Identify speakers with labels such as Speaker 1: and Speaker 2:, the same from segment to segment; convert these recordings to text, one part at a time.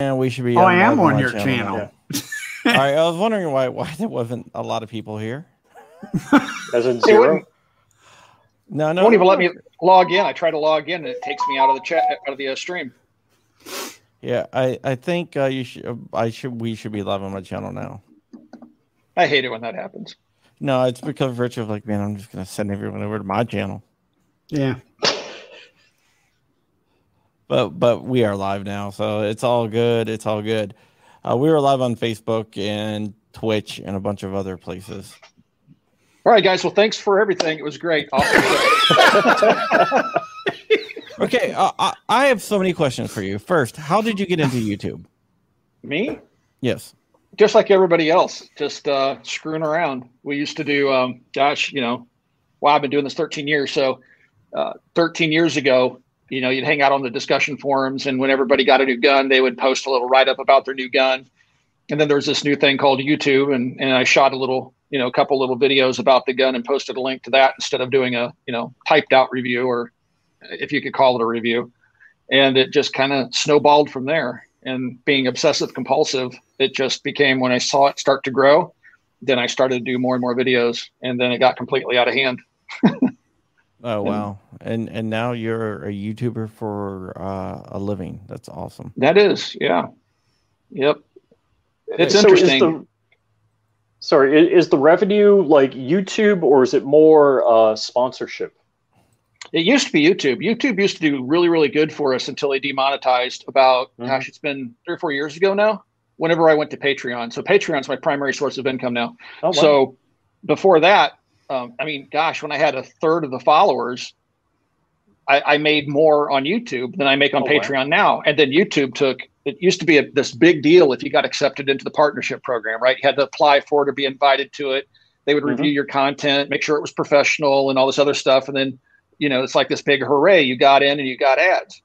Speaker 1: and we should be.
Speaker 2: Oh, I am
Speaker 1: live
Speaker 2: on your channel.
Speaker 1: now. All right, I was wondering why why there wasn't a lot of people here.
Speaker 3: As in zero.
Speaker 4: wouldn't,
Speaker 1: No,
Speaker 4: it
Speaker 1: no,
Speaker 4: won't even let me log in. I try to log in and it takes me out of the chat out of the uh, stream.
Speaker 1: Yeah, I I think uh, you should. I should. We should be live on my channel now.
Speaker 4: I hate it when that happens.
Speaker 1: No, it's because virtue of like, man, I'm just gonna send everyone over to my channel.
Speaker 2: Yeah.
Speaker 1: But but we are live now, so it's all good. It's all good. Uh, we were live on Facebook and Twitch and a bunch of other places.
Speaker 4: All right, guys. Well, thanks for everything. It was great. Awesome.
Speaker 1: Okay, uh, I I have so many questions for you. First, how did you get into YouTube?
Speaker 4: me,
Speaker 1: Yes.
Speaker 4: just like everybody else, just uh, screwing around. We used to do, um, gosh, you know, well, I've been doing this 13 years. So, uh, 13 years ago, you know, you'd hang out on the discussion forums, and when everybody got a new gun, they would post a little write up about their new gun. And then there was this new thing called YouTube, and, and I shot a little, you know, a couple little videos about the gun and posted a link to that instead of doing a, you know, typed out review or if you could call it a review. And it just kind of snowballed from there. And being obsessive compulsive, it just became when I saw it start to grow, then I started to do more and more videos, and then it got completely out of hand.
Speaker 1: Oh wow. And and now you're a YouTuber for uh, a living. That's awesome.
Speaker 4: That is, yeah, yep. It's
Speaker 3: So is
Speaker 4: interesting.
Speaker 3: the- sorry, is the revenue like YouTube or is it more uh, sponsorship?
Speaker 4: It used to be YouTube. YouTube used to do really, really good for us until they demonetized about,
Speaker 3: Mhm.
Speaker 4: gosh, it's been three or four years ago now. Whenever I went to Patreon, so Patreon's my primary source of income now.
Speaker 3: Oh, wow.
Speaker 4: So before that, um, I mean, gosh, when I had a third of the followers, I, I made more on YouTube than I make on
Speaker 3: Oh, wow.
Speaker 4: Patreon now. And then YouTube took it used to be a, this big deal if you got accepted into the partnership program, right? You had to apply for it or be invited to it. They would review your content, make sure it was professional and all this other stuff. And then, you know, it's like this big hooray, you got in and you got ads.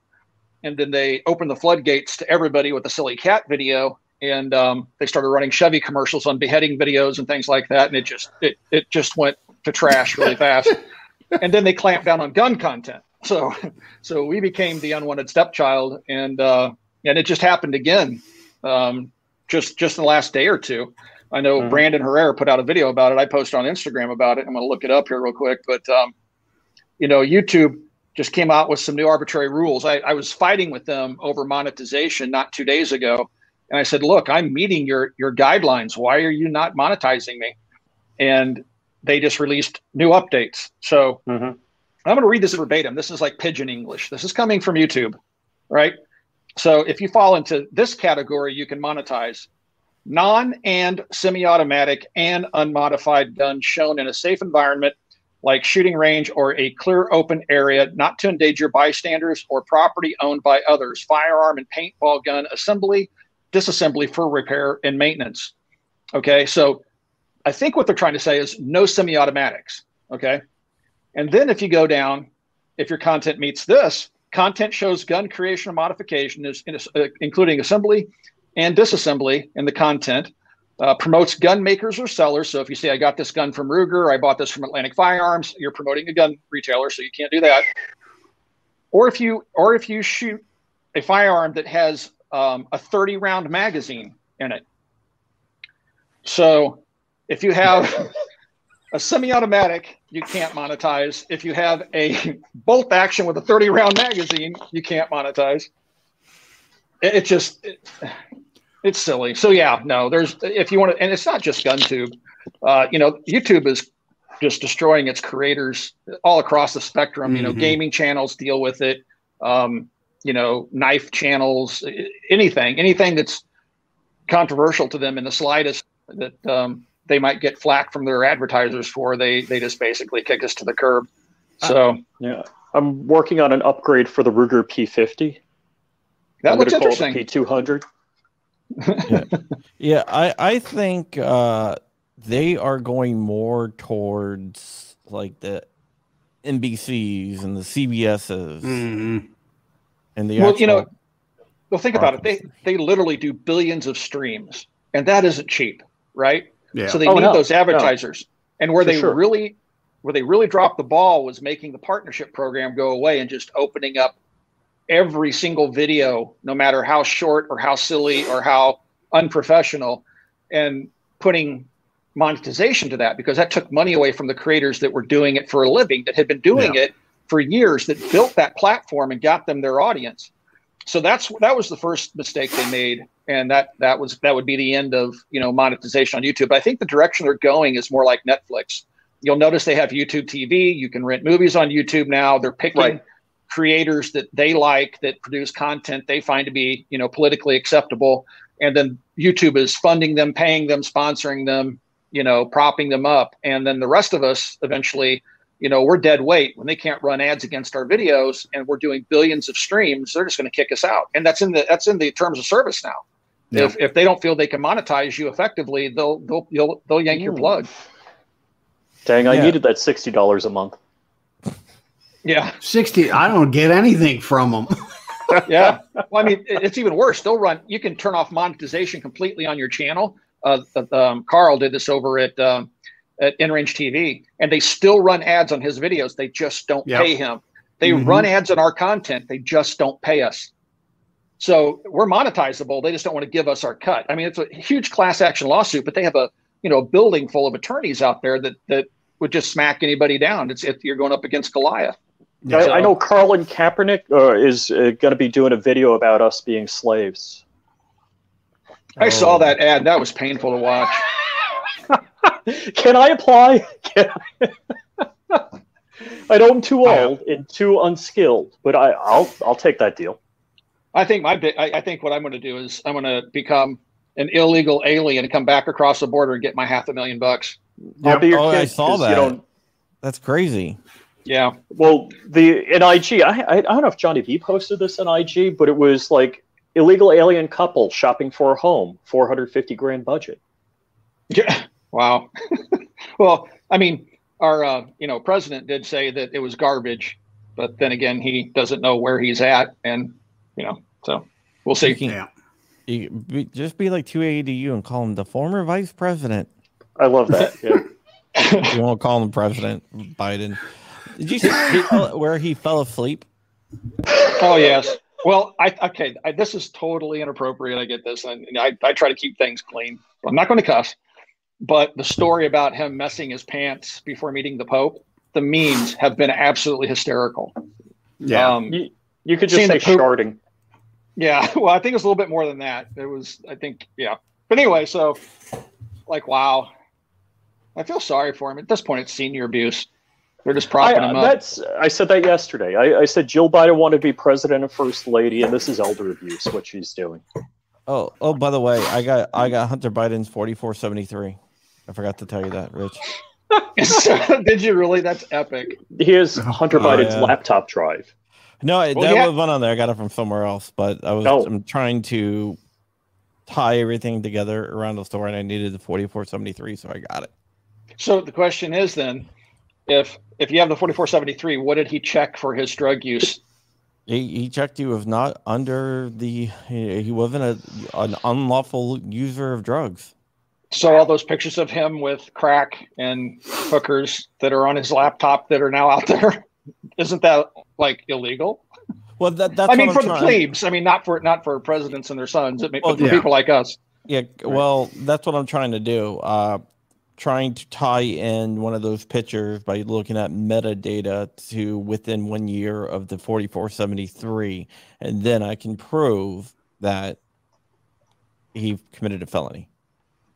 Speaker 4: And then they opened the floodgates to everybody with the silly cat video and um, they started running Chevy commercials on beheading videos and things like that, and it just it it just went to trash really fast. and then they clamped down on gun content, so so we became the unwanted stepchild, and uh, and it just happened again, um, just just in the last day or two. I know
Speaker 3: Mhm.
Speaker 4: Brandon Herrera put out a video about it. I posted on Instagram about it. I'm going to look it up here real quick, but um, you know, YouTube just came out with some new arbitrary rules. I, I was fighting with them over monetization not two days ago and I said, "Look, I'm meeting your your guidelines. Why are you not monetizing me?" And they just released new updates. So
Speaker 3: Mhm.
Speaker 4: I'm going to read this verbatim. This is like pidgin English. This is coming from YouTube, right? So if you fall into this category, you can monetize non and semi-automatic and unmodified guns shown in a safe environment like shooting range or a clear open area not to endanger bystanders or property owned by others firearm and paintball gun assembly disassembly for repair and maintenance. Okay, so I think what they're trying to say is no semi automatics. Okay, and then if you go down, if your content meets this, content shows gun creation or modification, is uh, including assembly and disassembly in the content. Uh, promotes gun makers or sellers. So if you say I got this gun from Ruger, I bought this from Atlantic Firearms, you're promoting a gun retailer, so you can't do that. Or if you or if you shoot a firearm that has um, a 30 round magazine in it. So if you have a semi automatic, you can't monetize. If you have a bolt action with a 30 round magazine, you can't monetize. It, it just, it, it's silly. So yeah, no, there's, if you want to, and it's not just GunTube. Uh, you know, YouTube is just destroying its creators all across the spectrum. You know,
Speaker 2: Mhm.
Speaker 4: gaming channels deal with it. Um, you know, knife channels, anything, anything that's controversial to them in the slightest that um, they might get flack from their advertisers for, they they just basically kick us to the curb. So
Speaker 3: Yeah, I'm working on an upgrade for the Ruger P50.
Speaker 4: that
Speaker 3: I'm
Speaker 4: looks
Speaker 3: gonna it
Speaker 4: interesting.
Speaker 3: the P200.
Speaker 1: Yeah, I I think uh, they are going more towards like the NBCs and the CBSs
Speaker 2: Mhm.
Speaker 1: and the
Speaker 4: Well, you know, well, think about it. They they literally do billions of streams, and that isn't cheap, right?
Speaker 2: Yeah.
Speaker 4: So they
Speaker 3: Oh,
Speaker 4: need
Speaker 3: no,
Speaker 4: those advertisers. And where
Speaker 3: For
Speaker 4: they
Speaker 3: sure.
Speaker 4: really where they really dropped the ball was making the partnership program go away and just opening up every single video, no matter how short or how silly or how unprofessional, and putting monetization to that because that took money away from the creators that were doing it for a living, that had been doing yeah. it for years, that built that platform and got them their audience. So that's that was the first mistake they made, and that that was that would be the end of you know monetization on YouTube. But I think the direction they're going is more like Netflix. You'll notice they have YouTube TV. You can rent movies on YouTube now. They're picking right. creators that they like that produce content they find to be you know politically acceptable, and then YouTube is funding them, paying them, sponsoring them, you know, propping them up, and then the rest of us eventually you know, we're dead weight when they can't run ads against our videos and we're doing billions of streams, they're just going to kick us out. And that's in the that's in the terms of service now. Yeah. If if they don't feel they can monetize you effectively, they'll they'll they'll, they'll yank your plug.
Speaker 3: Dang, I yeah. needed that sixty dollars a month.
Speaker 4: Yeah,
Speaker 2: sixty. I don't get anything from them.
Speaker 4: yeah, well, I mean, it's even worse. They'll run. You can turn off monetization completely on your channel. Uh, um, Karl did this over at um, at InRange TV, and they still run ads on his videos. They just don't yep. pay him. They mm-hmm. run ads on our content. They just don't pay us. So we're monetizable. They just don't want to give us our cut. I mean, it's a huge class action lawsuit, but they have a you know a building full of attorneys out there that that would just smack anybody down. It's if you're going up against Goliath.
Speaker 3: Yeah, so, I know Colin Kaepernick uh, is uh, going to be doing a video about us being slaves.
Speaker 4: I oh. saw that ad. That was painful to watch.
Speaker 3: Can I apply? Can I? I know I'm too old and too unskilled, but I, will I'll take that deal.
Speaker 4: I think my bit. I, I think what I'm going to do is I'm going to become an illegal alien and come back across the border and get my half a million bucks.
Speaker 1: I'll be your oh, kid I saw that. That's crazy.
Speaker 4: Yeah.
Speaker 3: Well, the in IG, I, I I don't know if Johnny V posted this in IG, but it was like illegal alien couple shopping for a home, 450 grand budget.
Speaker 4: Yeah. Wow. well, I mean, our uh, you know president did say that it was garbage, but then again, he doesn't know where he's at, and you know, so we'll see.
Speaker 1: yeah. You be, just be like 2ADU and call him the former vice president.
Speaker 3: I love that. Yeah.
Speaker 1: you won't call him President Biden. Did you see where he, fell, where he fell asleep?
Speaker 4: Oh yes. Well, I okay. I, this is totally inappropriate. I get this, and, and I, I try to keep things clean. I'm not going to cuss. But the story about him messing his pants before meeting the Pope, the memes have been absolutely hysterical.
Speaker 3: Yeah. Um, you, you, could just say sharding.
Speaker 4: Yeah. Well, I think it's a little bit more than that. It was, I think, yeah. But anyway, so like, wow. I feel sorry for him. At this point, it's senior abuse. They're just propping I, him up.
Speaker 3: That's I said that yesterday. I, I said Jill Biden wanted to be president and first lady, and this is elder abuse. What she's doing.
Speaker 1: Oh, oh! By the way, I got I got Hunter Biden's forty four seventy three. I forgot to tell you that, Rich.
Speaker 4: Did you really? That's epic.
Speaker 3: Here's oh, Hunter oh, Biden's yeah. laptop drive.
Speaker 1: No, well, that yeah. was one on there. I got it from somewhere else, but I was oh. I'm trying to tie everything together around the store, and I needed the 4473, so I got it.
Speaker 4: So the question is then, if if you have the 4473, what did he check for his drug use?
Speaker 1: He, he checked you if not under the he wasn't a an unlawful user of drugs.
Speaker 4: So all those pictures of him with crack and hookers that are on his laptop that are now out there, isn't that like illegal?
Speaker 1: Well, that, that's
Speaker 4: I mean, for I'm the trying. plebes. I mean, not for not for presidents and their sons. It, well, for yeah. people like us.
Speaker 1: Yeah. Well, that's what I'm trying to do. Uh, trying to tie in one of those pictures by looking at metadata to within one year of the 4473, and then I can prove that he committed a felony.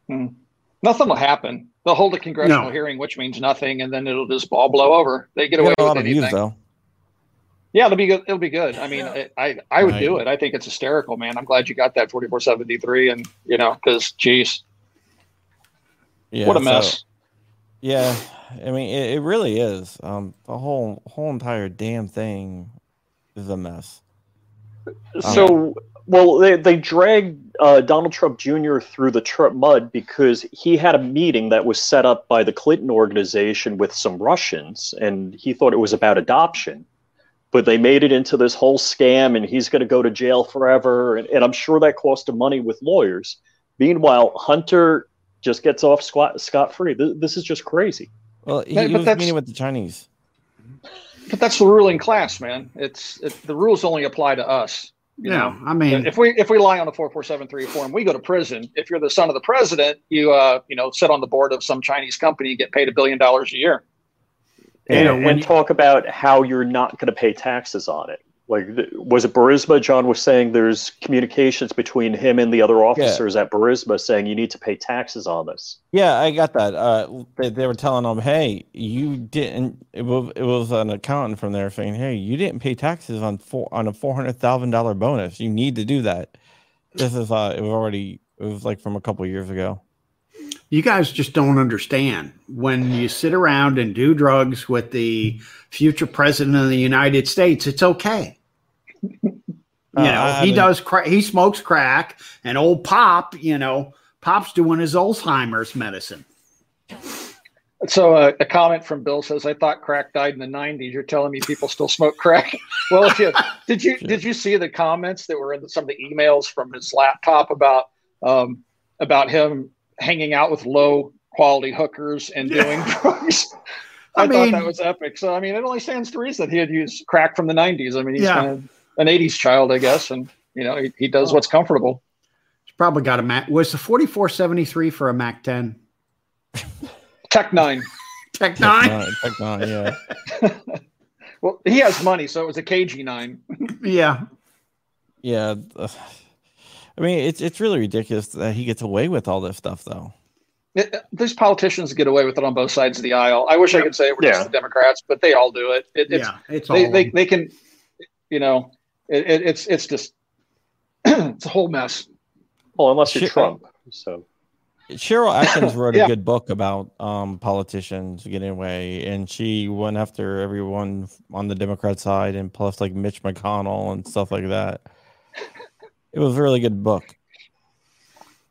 Speaker 4: Hmm. Nothing will happen. They'll hold a congressional no. hearing, which means nothing, and then it'll just all blow over. They get away with anything. Views, though. Yeah, it'll be good. It'll be good. I mean, I I, I would right. do it. I think it's hysterical, man. I'm glad you got that 4473, and you know, because geez, yeah, what a mess.
Speaker 1: Yeah, I mean, it, it really is. Um, the whole whole entire damn thing is a mess.
Speaker 3: So, um, well, they they dragged uh, Donald Trump Jr. through the Trump mud because he had a meeting that was set up by the Clinton organization with some Russians, and he thought it was about adoption. But they made it into this whole scam, and he's going to go to jail forever. And, and I'm sure that cost him money with lawyers. Meanwhile, Hunter just gets off scot free. This, this, is just crazy.
Speaker 1: Well, he, he was meeting with the Chinese.
Speaker 4: but that's the ruling class, man. It's it, the rules only apply to us. You
Speaker 2: yeah,
Speaker 4: know?
Speaker 2: I mean,
Speaker 4: if we if we lie on a four four seven three form, we go to prison. If you're the son of the president, you uh you know sit on the board of some Chinese company, and get paid a billion dollars a year.
Speaker 3: And,
Speaker 2: You know, when
Speaker 3: and talk about how you're not going to pay taxes on it. Like, was it Burisma? John was saying there's communications between him and the other officers at Burisma saying you need to pay taxes on this.
Speaker 1: Yeah, I got that. Uh, they, they were telling him, "Hey, you didn't." It was, it was an accountant from there saying, "Hey, you didn't pay taxes on four on a four hundred thousand dollar bonus. You need to do that." This is uh, it was already it was like from a couple years ago.
Speaker 2: You guys just don't understand when you sit around and do drugs with the future president of the United States. It's okay. You
Speaker 1: Uh,
Speaker 2: know,
Speaker 1: I
Speaker 2: he does. Cra- he smokes crack, and old Pop, you know, Pop's doing his Alzheimer's medicine.
Speaker 4: So uh, a comment from Bill says, "I thought crack died in the '90s. You're telling me people still smoke crack?" well, if you did you did you see the comments that were in some of the emails from his laptop about um, about him hanging out with low quality hookers and doing drugs? I,
Speaker 2: I
Speaker 4: thought that was epic. So I mean, it only stands to reason that he had used crack from the '90s. I mean, he's
Speaker 2: Yeah.
Speaker 4: kind of an '80s child, I guess, and you know he, he does what's comfortable.
Speaker 2: He's probably got a Mac. Was the forty four seventy three for a Mac ten?
Speaker 4: Tec Nine.
Speaker 2: Tech
Speaker 1: Tec
Speaker 2: nine.
Speaker 1: Nine, Tec Nine, yeah.
Speaker 4: Well, he has money, so it was a KG Nine.
Speaker 2: Yeah.
Speaker 1: Yeah. Uh, uh, I mean, it's it's really ridiculous that he gets away with all this stuff, though.
Speaker 4: It, these politicians get away with it on both sides of the aisle. I wish I could say it were
Speaker 3: Yeah.
Speaker 4: just the Democrats, but they all do it. it it's,
Speaker 2: yeah. It's all.
Speaker 4: they, they, they can, you know, it, it, it's it's just it's a whole mess.
Speaker 3: Well, unless you're
Speaker 1: Shit.
Speaker 3: Trump. So
Speaker 1: Cheryl Atkins wrote
Speaker 4: Yeah.
Speaker 1: a good book about um, politicians getting away, and she went after everyone on the Democrat side, and plus like Mitch McConnell and stuff like that. It was a really good book.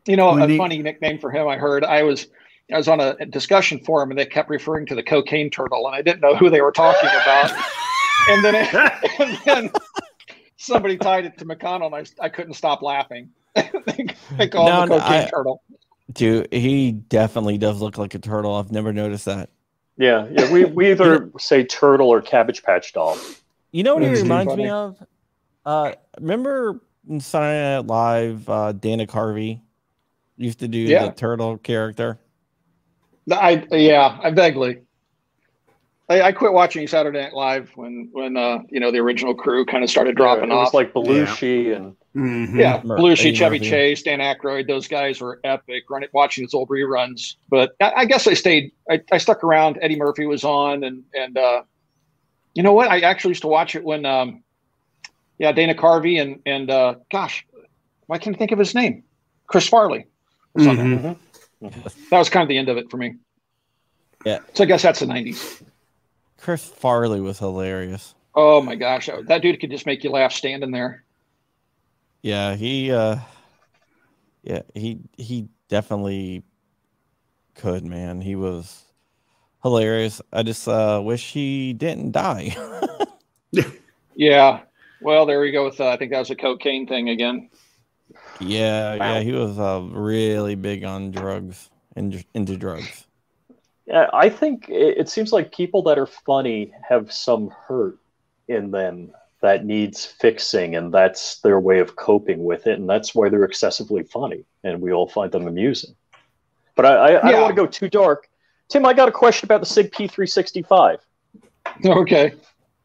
Speaker 4: You know, a funny nickname for him I heard. I was I was on a discussion forum and they kept referring to the cocaine turtle, and I didn't know who they were talking about. and then and then somebody tied it to McConnell, and I, I couldn't stop laughing. they, they call him
Speaker 1: No,
Speaker 4: the
Speaker 1: no,
Speaker 4: cocaine
Speaker 1: I-
Speaker 4: turtle.
Speaker 1: Dude, he definitely does look like a turtle. I've never noticed that.
Speaker 3: yeah, yeah, we, we either say turtle or cabbage patch doll.
Speaker 1: You know what he reminds
Speaker 4: funny.
Speaker 1: me of? Uh, remember in Saturday Night Live, uh, Dana Carvey used to do
Speaker 4: Yeah.
Speaker 1: the turtle character.
Speaker 4: I yeah, I vaguely. I, I quit watching Saturday Night Live when when uh, you know the original crew kind of started dropping
Speaker 3: it was
Speaker 4: off.
Speaker 3: like Belushi and
Speaker 2: Mhm.
Speaker 4: yeah,
Speaker 1: Mur-
Speaker 4: Belushi,
Speaker 1: Eddie
Speaker 4: Chevy
Speaker 1: Murphy.
Speaker 4: Chase, Dan Aykroyd, those guys were epic. Running, watching his old reruns, but I, I guess I stayed. I, I stuck around. Eddie Murphy was on, and and uh, you know what? I actually used to watch it when, um, yeah, Dana Carvey and and uh, gosh, why can't I think of his name? Chris Farley. was on there.
Speaker 2: Mhm.
Speaker 4: That was kind of the end of it for me.
Speaker 1: Yeah.
Speaker 4: So I guess that's the '90s.
Speaker 1: Chris Farley was hilarious.
Speaker 4: Oh my gosh, that dude could just make you laugh standing there.
Speaker 1: Yeah, he uh yeah, he he definitely could, man. He was hilarious. I just uh wish he didn't die.
Speaker 4: Yeah. Well, there we go with uh, I think that was a cocaine thing again.
Speaker 1: yeah,
Speaker 3: Wow.
Speaker 1: yeah, he was uh really big on drugs and into drugs.
Speaker 3: Yeah, I think it, it seems like people that are funny have some hurt in them that needs fixing, and that's their way of coping with it, and that's why they're excessively funny, and we all find them amusing. But I, I, I don't want to go too dark. Tim, I got a question about the Sig P365.
Speaker 4: Okay.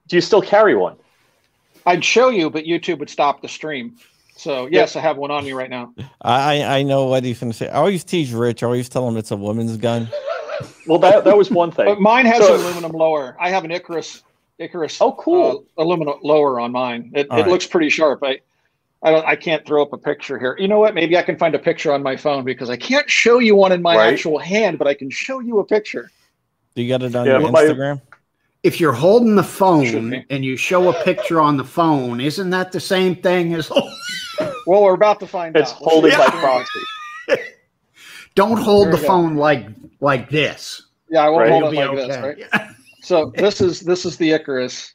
Speaker 3: Do you still carry one?
Speaker 4: I'd show you, but YouTube would stop the stream. So yes, I have one on me right now.
Speaker 1: I I I know what he's gonna say. I always tease Rich, I always tell him it's a woman's gun.
Speaker 3: Well, that that was one
Speaker 4: But
Speaker 3: thing.
Speaker 4: mine has
Speaker 3: So-
Speaker 4: an aluminum lower. I have an Icarus Icarus
Speaker 3: Oh, cool.
Speaker 4: uh, aluminum lower on mine. It,
Speaker 1: All
Speaker 4: it
Speaker 1: right.
Speaker 4: looks pretty sharp. I I don't I can't throw up a picture here. You know what? Maybe I can find a picture on my phone because I can't show you one in my
Speaker 3: Right.
Speaker 4: actual hand, but I can show you a picture.
Speaker 1: Do you got it on
Speaker 3: Yeah,
Speaker 1: your
Speaker 3: but my-
Speaker 1: Instagram?
Speaker 2: If you're holding the phone and you show a picture on the phone, isn't that the same thing as
Speaker 4: Well, we're about to find
Speaker 3: It's
Speaker 4: out.
Speaker 3: It's holding
Speaker 2: Yeah.
Speaker 3: by proxy.
Speaker 2: don't hold the
Speaker 4: go.
Speaker 2: phone like like this?
Speaker 4: Yeah, I won't
Speaker 3: Right.
Speaker 4: hold
Speaker 2: It'll
Speaker 4: it
Speaker 2: be
Speaker 4: like this,
Speaker 2: okay.
Speaker 4: right? So this is this is the Icarus.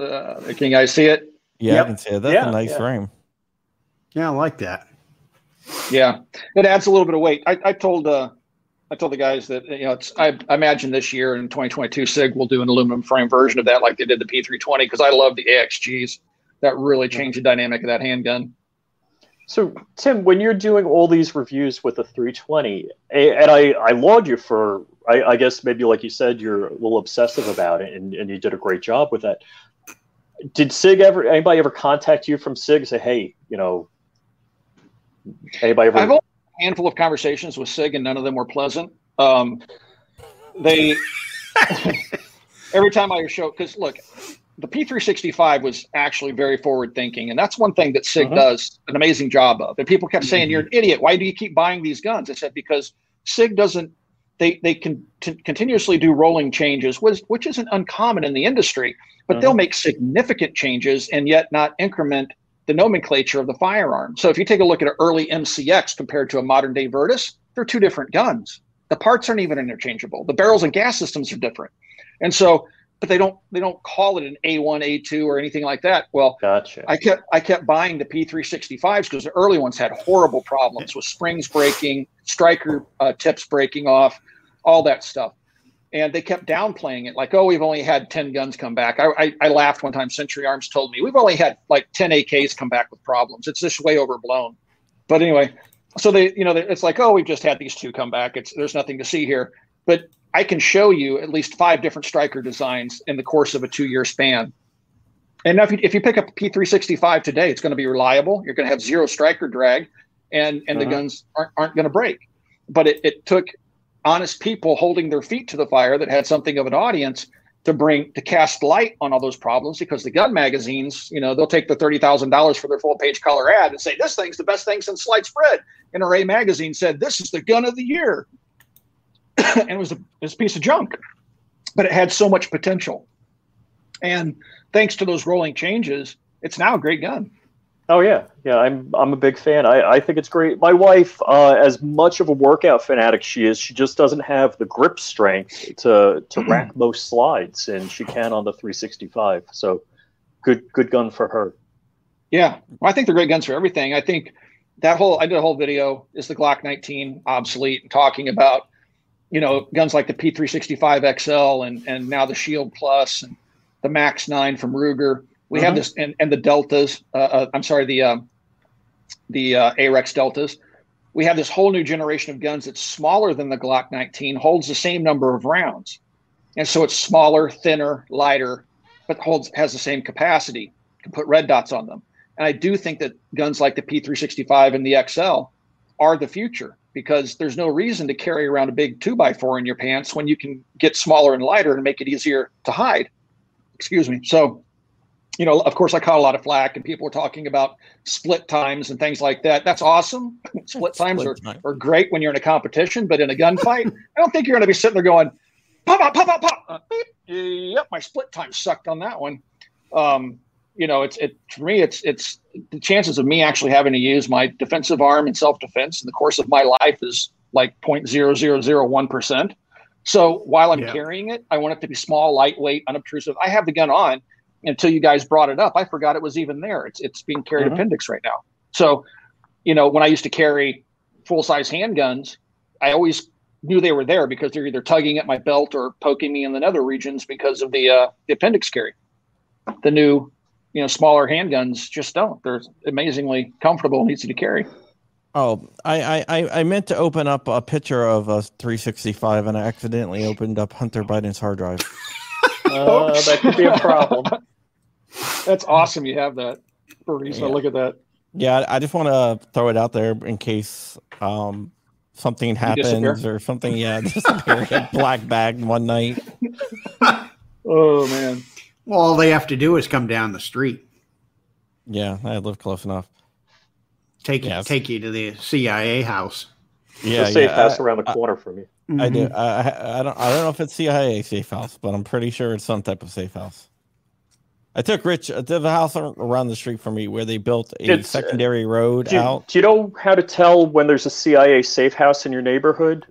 Speaker 4: Uh, can you guys see it?
Speaker 1: Yeah,
Speaker 2: Yep.
Speaker 1: I can see it. That's
Speaker 3: Yeah,
Speaker 1: a nice
Speaker 3: yeah.
Speaker 1: frame.
Speaker 2: Yeah, I like that.
Speaker 4: Yeah, it adds a little bit of weight. I, I told uh, I told the guys that you know it's I, I imagine this year in 2022 Sig will do an aluminum frame version of that like they did the P320 because I love the AXGs. That really changed the dynamic of that handgun.
Speaker 3: So, Tim, when you're doing all these reviews with the 320, and I, I laud you for, I, I, guess maybe like you said, you're a little obsessive about it, and, and you did a great job with that. Did Sig ever, anybody ever contact you from Sig and say, hey, you know, anybody ever?
Speaker 4: I've only a handful of conversations with Sig, and none of them were pleasant. Um, they, every time I show, because look, the P365 was actually very forward thinking. And that's one thing that SIG uh-huh. does an amazing job of. And people kept saying, mm-hmm. You're an idiot. Why do you keep buying these guns? I said, Because SIG doesn't, they, they can t- continuously do rolling changes, which, which isn't uncommon in the industry, but uh-huh. they'll make significant changes and yet not increment the nomenclature of the firearm. So if you take a look at an early MCX compared to a modern day Virtus, they're two different guns. The parts aren't even interchangeable. The barrels and gas systems are different. And so but they don't they don't call it an A1, A2 or anything like that. Well,
Speaker 3: gotcha.
Speaker 4: I kept I kept buying the P365s because the early ones had horrible problems with springs breaking, striker uh, tips breaking off, all that stuff. And they kept downplaying it, like, oh, we've only had 10 guns come back. I, I, I laughed one time. Century Arms told me we've only had like 10 AKs come back with problems. It's just way overblown. But anyway, so they, you know, it's like, oh, we've just had these two come back. It's there's nothing to see here. But I can show you at least five different striker designs in the course of a two year span. And if you, if you pick up a P365 today, it's going to be reliable. You're going to have zero striker drag, and and uh-huh. the guns aren't, aren't going to break. But it, it took honest people holding their feet to the fire that had something of an audience to bring to cast light on all those problems because the gun magazines, you know, they'll take the thirty thousand dollars for their full page color ad and say this thing's the best thing since sliced bread. NRA magazine said this is the gun of the year. and it was a, it was a piece of junk, but it had so much potential. And thanks to those rolling changes, it's now a great gun.
Speaker 3: Oh yeah, yeah. I'm I'm a big fan. I, I think it's great. My wife, uh, as much of a workout fanatic she is, she just doesn't have the grip strength to to rack most slides, and she can on the 365. So, good good gun for her.
Speaker 4: Yeah, well, I think they're great guns for everything. I think that whole I did a whole video is the Glock 19 obsolete, talking about you know, guns like the P365 XL and and now the Shield Plus and the Max 9 from Ruger. We mm-hmm. have this and, and the Deltas. Uh, uh, I'm sorry, the uh, the uh, Arex Deltas. We have this whole new generation of guns that's smaller than the Glock 19, holds the same number of rounds, and so it's smaller, thinner, lighter, but holds has the same capacity. Can put red dots on them. And I do think that guns like the P365 and the XL are the future because there's no reason to carry around a big two by four in your pants when you can get smaller and lighter and make it easier to hide. Excuse me. So, you know, of course, I caught a lot of flack, and people were talking about split times and things like that. That's awesome. split times split are, time. are great when you're in a competition, but in a gunfight, I don't think you're going to be sitting there going, pop, pop, pop, pop, pop. Uh, yep, my split time sucked on that one. Um, you know, it's it for me. It's it's the chances of me actually having to use my defensive arm in self defense in the course of my life is like 0.0001 percent. So while I'm yeah. carrying it, I want it to be small, lightweight, unobtrusive. I have the gun on until you guys brought it up. I forgot it was even there. It's it's being carried mm-hmm. appendix right now. So, you know, when I used to carry full size handguns, I always knew they were there because they're either tugging at my belt or poking me in the nether regions because of the uh, the appendix carry. The new you know smaller handguns just don't. They're amazingly comfortable and easy to carry.
Speaker 1: Oh, I, I, I meant to open up a picture of a 365 and I accidentally opened up Hunter Biden's hard drive.
Speaker 3: uh, that could be a problem.
Speaker 4: That's awesome. You have that. Barista, yeah. look at that.
Speaker 1: Yeah, I just want to throw it out there in case um, something happens or something. Yeah, disappear. black bag one night.
Speaker 4: oh man.
Speaker 2: Well, all they have to do is come down the street.
Speaker 1: Yeah, I live close enough.
Speaker 2: Take you, take you to the CIA house.
Speaker 3: Yeah, the safe yeah, house I, around the corner I, from you.
Speaker 1: I do. Mm-hmm. I, I don't. I don't know if it's CIA safe house, but I'm pretty sure it's some type of safe house. I took Rich to the house around the street from me where they built a it's, uh, secondary road
Speaker 3: do you,
Speaker 1: out.
Speaker 3: Do you know how to tell when there's a CIA safe house in your neighborhood?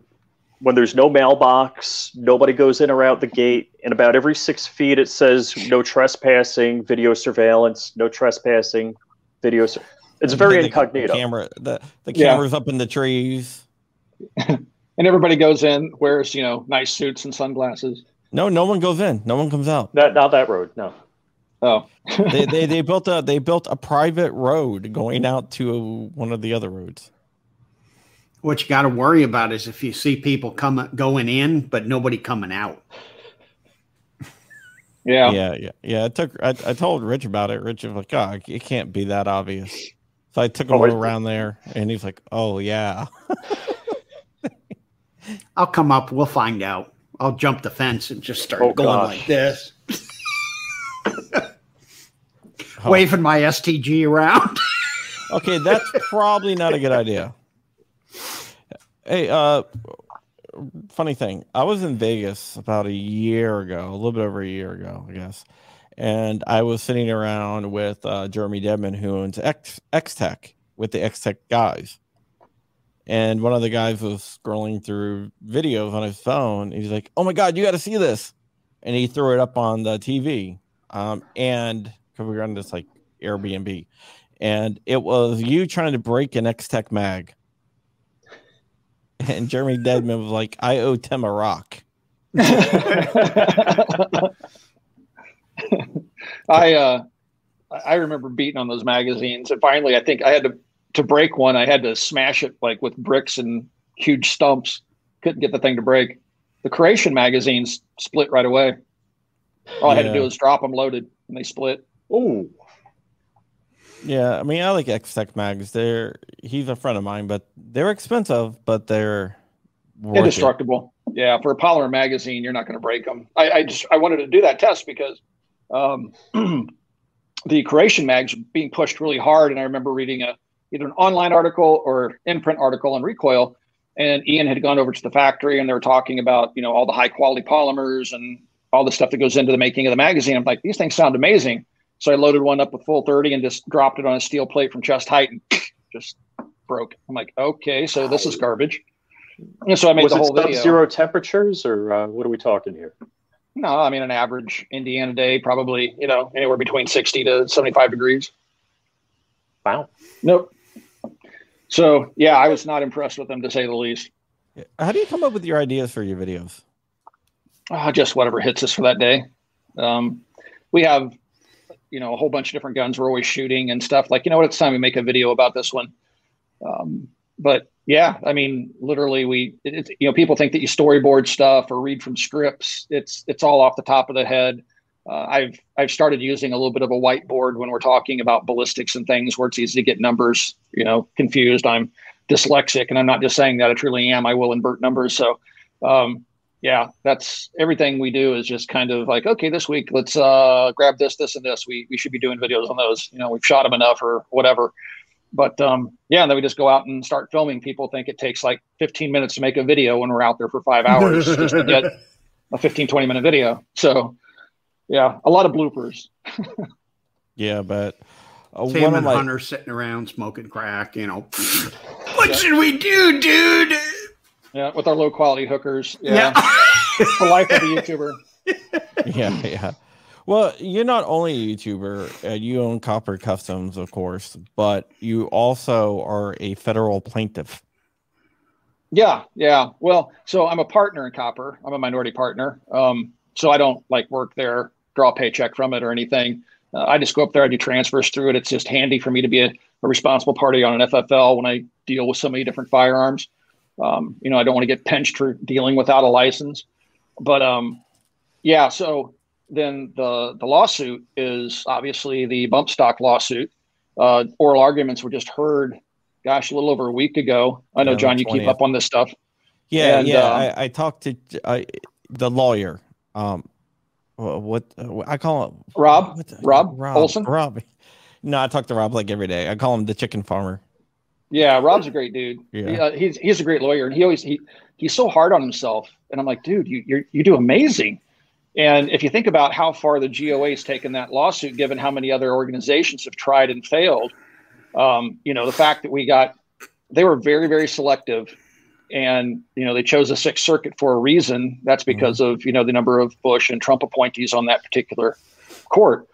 Speaker 3: when there's no mailbox, nobody goes in or out the gate, and about every six feet it says no trespassing, video surveillance, no trespassing, video. Sur- it's very
Speaker 1: the,
Speaker 3: incognito.
Speaker 1: The camera, the, the camera's yeah. up in the trees.
Speaker 4: And everybody goes in, wears, you know, nice suits and sunglasses.
Speaker 1: No, no one goes in. No one comes out.
Speaker 3: Not, not that road. No.
Speaker 4: Oh,
Speaker 1: they, they they built a they built a private road going out to one of the other roads.
Speaker 2: What you got to worry about is if you see people coming going in, but nobody coming out.
Speaker 4: yeah.
Speaker 1: Yeah, yeah, yeah. It took. I, I told Rich about it. Rich was like, "Oh, it can't be that obvious." So I took him
Speaker 3: Oh,
Speaker 1: around there, and he's like, "Oh yeah."
Speaker 2: I'll come up. We'll find out. I'll jump the fence and just start
Speaker 3: Oh,
Speaker 2: going
Speaker 3: gosh.
Speaker 2: like this, waving my STG around.
Speaker 1: Okay, that's probably not a good idea. Hey, uh funny thing. I was in Vegas about a year ago, a little bit over a year ago, I guess. And I was sitting around with uh, Jeremy Dedman, who owns X X Tech with the X Tech guys. And one of the guys was scrolling through videos on his phone. He's like, "Oh my god, you got to see this!" And he threw it up on the TV. Um, and because we were on this like Airbnb, and it was you trying to break an X Tech mag. And Jeremy Deadman was like, I owe Tim a rock.
Speaker 4: I uh I remember beating on those magazines and finally I think I had to to break one I had to smash it like with bricks and huge stumps. Couldn't get the thing to break. The creation magazines split right away. All I had to do was drop them loaded and they split
Speaker 3: Oh,
Speaker 1: Yeah, I mean, I like X Tech mags. They're he's a friend of mine, but they're expensive, but they're worth it.
Speaker 4: indestructible yeah for a polymer magazine you're not going to break them I, I just I wanted to do that test because um the creation mags being pushed really hard and I remember reading a either an online article or in print article on recoil and Ian had gone over to the factory and they were talking about you know all the high quality polymers and all the stuff that goes into the making of the magazine. I'm like, these things sound amazing. So I loaded one up with full 30 and just dropped it on a steel plate from chest height and just broke. I'm like, okay, so this is garbage. And so I made
Speaker 3: was
Speaker 4: the
Speaker 3: it
Speaker 4: whole video.
Speaker 3: sub-zero temperatures, or uh, what are we talking here?
Speaker 4: No, I mean an average Indiana day, probably you know anywhere between 60 to 75 degrees.
Speaker 3: Wow.
Speaker 4: Nope. So yeah, I was not impressed with them to say the least.
Speaker 1: How do you come up with your ideas for your videos?
Speaker 4: uh, just whatever hits us for that day. Um, we have, you know, a whole bunch of different guns we're always shooting and stuff. Like, you know what, it's time we make a video about this one. Um, but yeah, I mean, literally, we, it, it's you know, people think that you storyboard stuff or read from scripts. It's it's all off the top of the head. Uh, I've I've started using a little bit of a whiteboard when we're talking about ballistics and things where it's easy to get numbers, you know, confused. I'm dyslexic, and I'm not just saying that. I truly am. I will invert numbers. So, um, yeah, that's everything we do is just kind of like, okay, this week let's uh, grab this, this, and this. We we should be doing videos on those. You know, we've shot them enough or whatever. But um, yeah, and then we just go out and start filming. People think it takes like 15 minutes to make a video when we're out there for five hours just to get a 15, 20 minute video. So yeah, a lot of bloopers.
Speaker 1: Yeah, but uh,
Speaker 2: Tim
Speaker 1: one of
Speaker 2: and
Speaker 1: my
Speaker 2: Hunter sitting around smoking crack, you know. what should we do, dude?
Speaker 4: Yeah, with our low quality hookers. Yeah, the life of a YouTuber.
Speaker 1: yeah, yeah. Well, you're not only a YouTuber. Uh, you own Copper Customs, of course, but you also are a federal plaintiff.
Speaker 4: Yeah, yeah. Well, so I'm a partner in Copper. I'm a minority partner. Um, so I don't like work there, draw a paycheck from it or anything. Uh, I just go up there, I do transfers through it. It's just handy for me to be a, a responsible party on an FFL when I deal with so many different firearms. Um, you know, I don't want to get pinched for dealing without a license. But um, yeah, so then the the lawsuit is obviously the bump stock lawsuit. Uh, oral arguments were just heard gosh, a little over a week ago. I know,
Speaker 1: Yeah,
Speaker 4: John, you keep up on this stuff.
Speaker 1: Yeah,
Speaker 4: And,
Speaker 1: yeah.
Speaker 4: um,
Speaker 1: I, I talked to I, the lawyer. Um, wha- what uh, I call him
Speaker 4: Rob,
Speaker 1: the-
Speaker 4: Rob Olson?
Speaker 1: Rob. No, I talk to Rob like every day. I call him the chicken farmer.
Speaker 4: Yeah, Rob's a great dude.
Speaker 1: Yeah.
Speaker 4: He, uh, he's he's a great lawyer, and he always he he's so hard on himself. And I'm like, dude, you you you do amazing. And if you think about how far the GOA's taken that lawsuit, given how many other organizations have tried and failed, um, you know, the fact that we got they were very very selective, and you know they chose the Sixth Circuit for a reason. That's because of you know the number of Bush and Trump appointees on that particular court.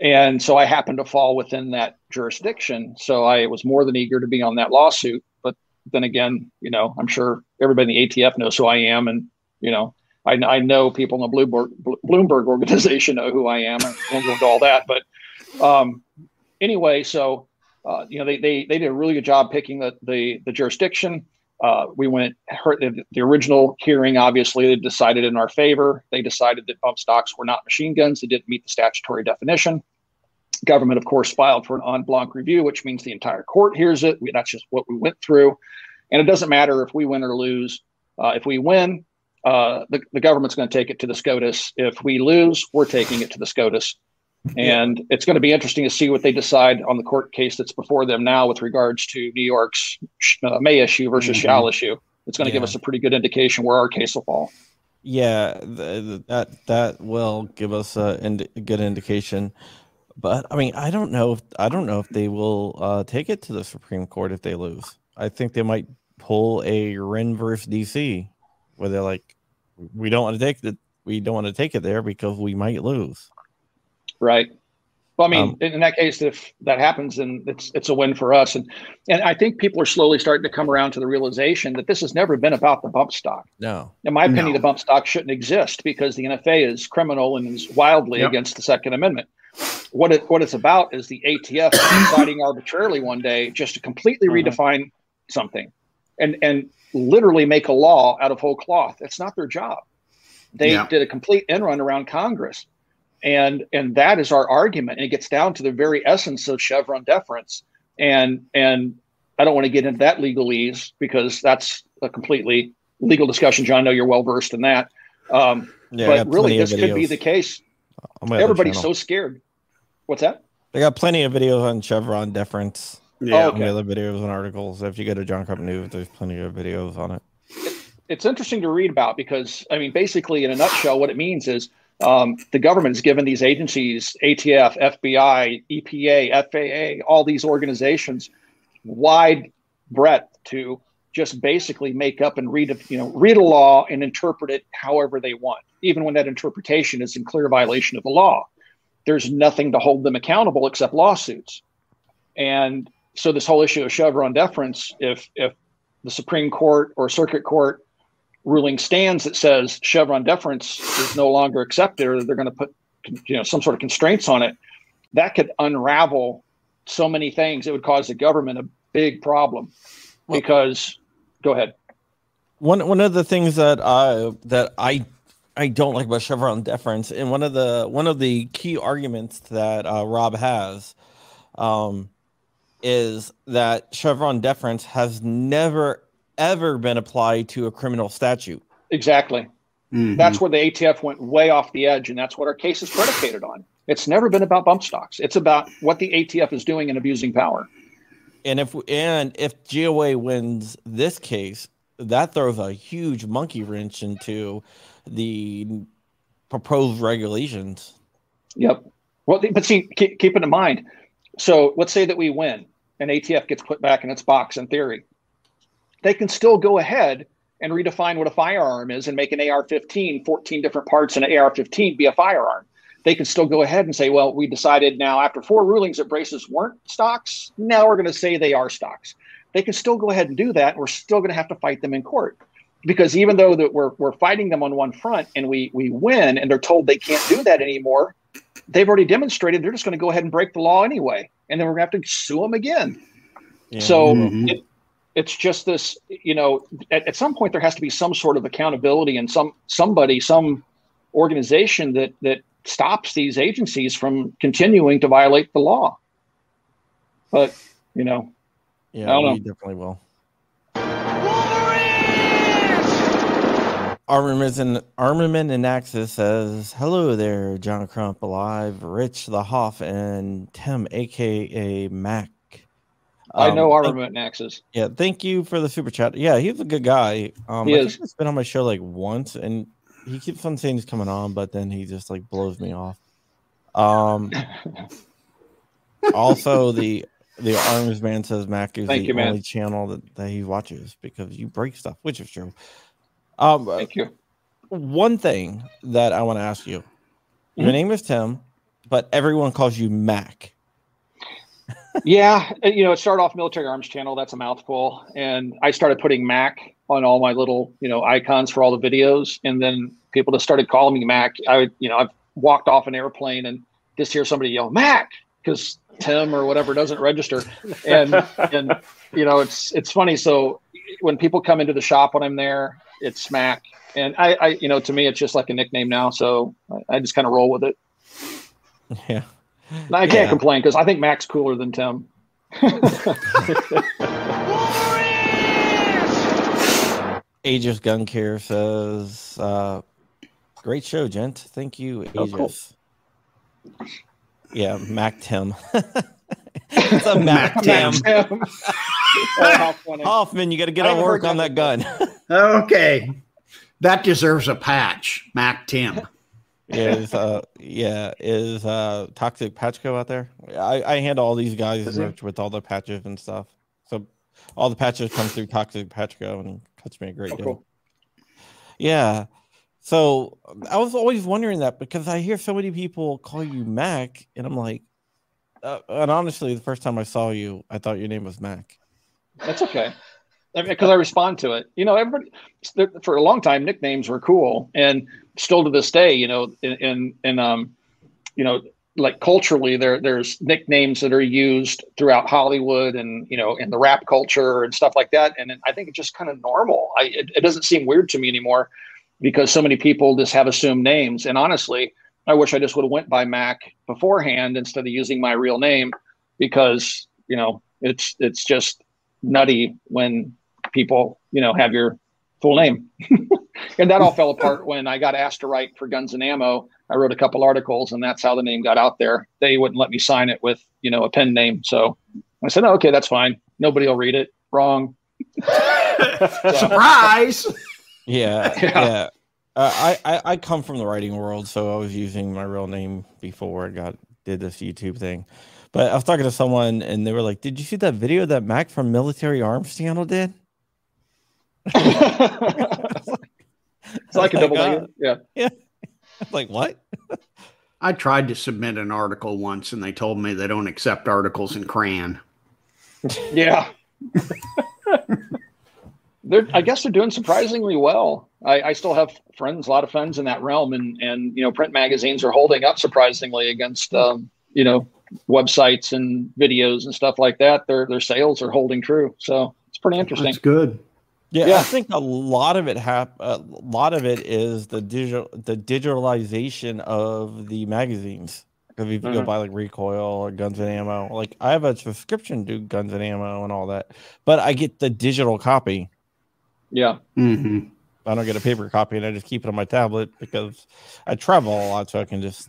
Speaker 4: And so I happened to fall within that jurisdiction. So I was more than eager to be on that lawsuit. But then again, you know, I'm sure everybody in the ATF knows who I am, and you know, I, I know people in the Bloomberg Bloomberg organization know who I am. I won't go into all that, but um, anyway, so uh, you know, they, they they did a really good job picking the the, the jurisdiction. Uh, we went the, the, original hearing. Obviously, they decided in our favor. They decided that bump stocks were not machine guns. They didn't meet the statutory definition. Government, of course, filed for an en banc review, which means the entire court hears it. We, that's just what we went through, and it doesn't matter if we win or lose. Uh, if we win, uh, the, the government's going to take it to the SCOTUS. If we lose, we're taking it to the SCOTUS. And it's going to be interesting to see what they decide on the court case that's before them now with regards to New York's uh, may issue versus mm-hmm. shall issue. It's going to yeah. give us a pretty good indication where our case will fall.
Speaker 1: Yeah, that that will give us a, a good indication. But I mean, I don't know if I don't know if they will uh, take it to the Supreme Court if they lose. I think they might pull a Wrenn versus DC, where they're like, we don't want to take it. We don't want to take it there because we might lose.
Speaker 4: Right. Well, I mean, um, in that case, if that happens, then it's it's a win for us. And and I think people are slowly starting to come around to the realization that this has never been about the bump stock.
Speaker 1: No.
Speaker 4: In my opinion, no. the bump stock shouldn't exist because the NFA is criminal and is wildly yep. against the Second Amendment. What it what it's about is the ATF deciding arbitrarily one day just to completely mm-hmm. redefine something, and and literally make a law out of whole cloth. It's not their job. They yeah. did a complete end run around Congress and and that is our argument. And it gets down to the very essence of chevron deference. And and i don't want to get into that legalese because that's a completely legal discussion john. I know you're well versed in that. Um, yeah, but really this could be the case. Everybody's so scared. What's that?
Speaker 1: They got plenty of videos on chevron deference. Yeah. Oh, okay. other videos and articles. If you go to john Crump news there's plenty of videos on it.
Speaker 4: It's interesting to read about because i mean basically in a nutshell what it means is um, the government has given these agencies, ATF, FBI, EPA, FAA, all these organizations, wide breadth to just basically make up and read a, you know read a law and interpret it however they want, even when that interpretation is in clear violation of the law. There's nothing to hold them accountable except lawsuits. And so this whole issue of Chevron deference, if if the Supreme Court or Circuit Court ruling stands that says Chevron deference is no longer accepted, or they're going to put you know some sort of constraints on it, that could unravel so many things. It would cause the government a big problem because. Go ahead.
Speaker 1: One one of the things that I that I I don't like about Chevron deference, and one of the one of the key arguments that uh, Rob has, um, is that Chevron deference has never ever been applied to a criminal statute.
Speaker 4: Exactly. Mm-hmm. That's where the ATF went way off the edge, and that's what our case is predicated on. It's never been about bump stocks. It's about what the ATF is doing and abusing power.
Speaker 1: And if and if GOA wins this case, that throws a huge monkey wrench into the proposed regulations.
Speaker 4: Yep. Well, but see, keep, keep it in mind. So let's say that we win, and ATF gets put back in its box in theory they can still go ahead and redefine what a firearm is and make an AR 15, 14 different parts in an AR 15 be a firearm. They can still go ahead and say, well, we decided now after four rulings that braces weren't stocks. Now we're going to say they are stocks. They can still go ahead and do that. We're still going to have to fight them in court because even though that we're, we're fighting them on one front and we, we win and they're told they can't do that anymore, they've already demonstrated they're just going to go ahead and break the law anyway. And then we're going to have to sue them again. Yeah. So mm-hmm. it, it's just this you know at, at, some point there has to be some sort of accountability and some somebody some organization that that stops these agencies from continuing to violate the law. But you know
Speaker 1: yeah I don't know. definitely will. Armament and Armament and Axis says, "Hello there, John Crump, alive, Rich the Hoff, and Tim, aka Mac
Speaker 4: I know um, Armament Axis.
Speaker 1: Yeah, thank you for the super chat. Yeah, he's a good guy. Um, he I is. he's been on my show like once, and he keeps on saying he's coming on, but then he just like blows me off. Um, also the the Arms Man says Mac is thank the you, only man. channel that, that he watches because you break stuff, which is true. Um,
Speaker 4: thank you.
Speaker 1: One thing that I want to ask you: mm-hmm. Your name is Tim, but everyone calls you Mac.
Speaker 4: Yeah, you know, it started off Military Arms Channel. That's a mouthful, and I started putting Mac on all my little, you know, icons for all the videos, and then people just started calling me Mac. I, you know, I've walked off an airplane and just hear somebody yell Mac because Tim or whatever doesn't register, and and you know, it's it's funny. So when people come into the shop when I'm there, it's Mac, and I, I you know, to me, it's just like a nickname now. So I, I just kind of roll with it.
Speaker 1: Yeah.
Speaker 4: I can't yeah. complain because I think Mac's cooler than Tim.
Speaker 1: Aegis Gun Care says, uh, "Great show, gent. Thank you, Aegis." Oh, cool. Yeah, Mac Tim. it's a Mac, Mac Tim. Tim. oh, Hoffman, you got to get on work on that gun.
Speaker 2: okay, that deserves a patch, Mac Tim
Speaker 1: is uh yeah is uh toxic patchco out there? I i handle all these guys with all the patches and stuff. So all the patches come through toxic patchco and cuts me a great oh, deal. cool. yeah. So i was always wondering that because i hear so many people call you mac and i'm like uh, and honestly the first time i saw you i thought your name was mac.
Speaker 4: That's okay. Because I, mean, I respond to it. You know everybody for a long time nicknames were cool and still to this day, you know, in, in, in um, you know, like culturally, there there's nicknames that are used throughout Hollywood and you know in the rap culture and stuff like that. And I think it's just kind of normal. I it, it doesn't seem weird to me anymore because so many people just have assumed names. And honestly, I wish I just would have went by Mac beforehand instead of using my real name because you know it's it's just nutty when people you know have your full name. and that all fell apart when I got asked to write for Guns and Ammo. I wrote a couple articles, and that's how the name got out there. They wouldn't let me sign it with, you know, a pen name. So I said, oh, "Okay, that's fine. Nobody will read it." Wrong.
Speaker 2: Surprise.
Speaker 1: Yeah, yeah. yeah. Uh, I, I I come from the writing world, so I was using my real name before I got did this YouTube thing. But I was talking to someone, and they were like, "Did you see that video that Mac from Military Arms Channel did?"
Speaker 4: It's like a double uh, Yeah.
Speaker 1: Yeah. like what?
Speaker 2: I tried to submit an article once and they told me they don't accept articles in crayon.
Speaker 4: Yeah. they're I guess they're doing surprisingly well. I, I, still have friends, a lot of friends in that realm, and and you know, print magazines are holding up surprisingly against um, you know websites and videos and stuff like that. Their their sales are holding true, so it's pretty interesting.
Speaker 2: That's good.
Speaker 1: Yeah, yeah, I think a lot of it hap- a lot of it is the digital the digitalization of the magazines. Because if you mm-hmm. go buy like Recoil or Guns and Ammo, like I have a subscription to Guns and Ammo and all that, but I get the digital copy.
Speaker 4: Yeah.
Speaker 2: Mm-hmm.
Speaker 1: I don't get a paper copy, and I just keep it on my tablet because I travel a lot, so I can just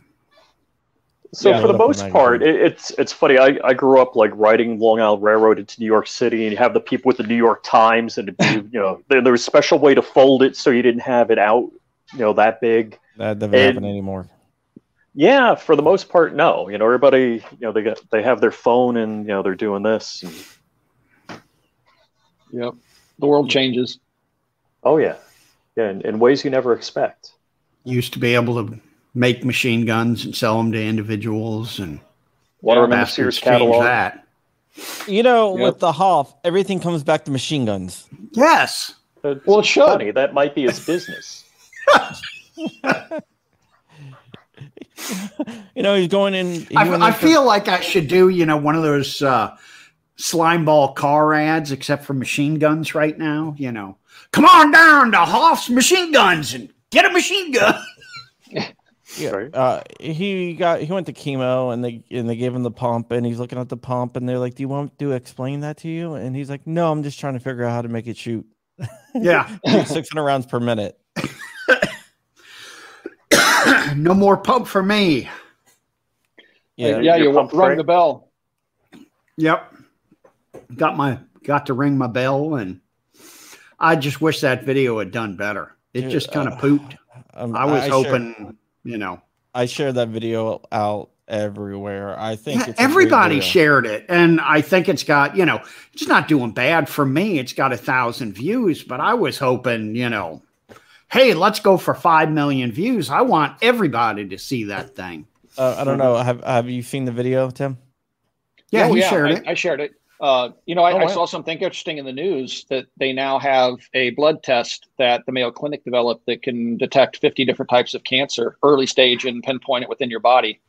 Speaker 3: so yeah, for the most part, it, it's it's funny. I, I grew up like riding Long Island Railroad into New York City, and you have the people with the New York Times, and you know there, there was a special way to fold it so you didn't have it out, you know, that big.
Speaker 1: That doesn't happen anymore.
Speaker 3: Yeah, for the most part, no. You know, everybody, you know, they got they have their phone, and you know, they're doing this. And...
Speaker 4: Yep, the world changes.
Speaker 3: Oh yeah, yeah, in, in ways you never expect.
Speaker 2: Used to be able to make machine guns and sell them to individuals and
Speaker 3: what are the Sears catalog? That.
Speaker 1: You know, yep. with the Hoff, everything comes back to machine guns.
Speaker 2: Yes.
Speaker 3: It's well, it's funny. That might be his business.
Speaker 1: you know, he's going in.
Speaker 2: I, I feel like I should do, you know, one of those uh, slime ball car ads, except for machine guns right now. You know, come on down to Hoff's Machine Guns and get a machine gun.
Speaker 1: Yeah, uh, he got he went to chemo and they and they gave him the pump and he's looking at the pump and they're like, "Do you want to explain that to you?" And he's like, "No, I'm just trying to figure out how to make it shoot."
Speaker 2: Yeah,
Speaker 1: six hundred rounds per minute.
Speaker 2: no more pump for me.
Speaker 4: Yeah, yeah, you rung right? the bell.
Speaker 2: Yep, got my got to ring my bell and I just wish that video had done better. It Dude, just kind of uh, pooped. Um, I was I hoping you know.
Speaker 1: I shared that video out everywhere. I think
Speaker 2: yeah, everybody shared it, and I think it's got you know it's not doing bad for me. It's got a thousand views, but I was hoping you know, hey, let's go for five million views. I want everybody to see that thing.
Speaker 1: Uh, I don't know. Have Have you seen the video, Tim?
Speaker 2: Yeah,
Speaker 4: Oh,
Speaker 2: he shared
Speaker 4: I,
Speaker 2: it.
Speaker 4: I shared it. Uh, you know, I,
Speaker 3: Oh,
Speaker 4: I saw something interesting in the news that they now have a blood test that the Mayo Clinic developed that can detect 50 different types of cancer early stage and pinpoint it within your body.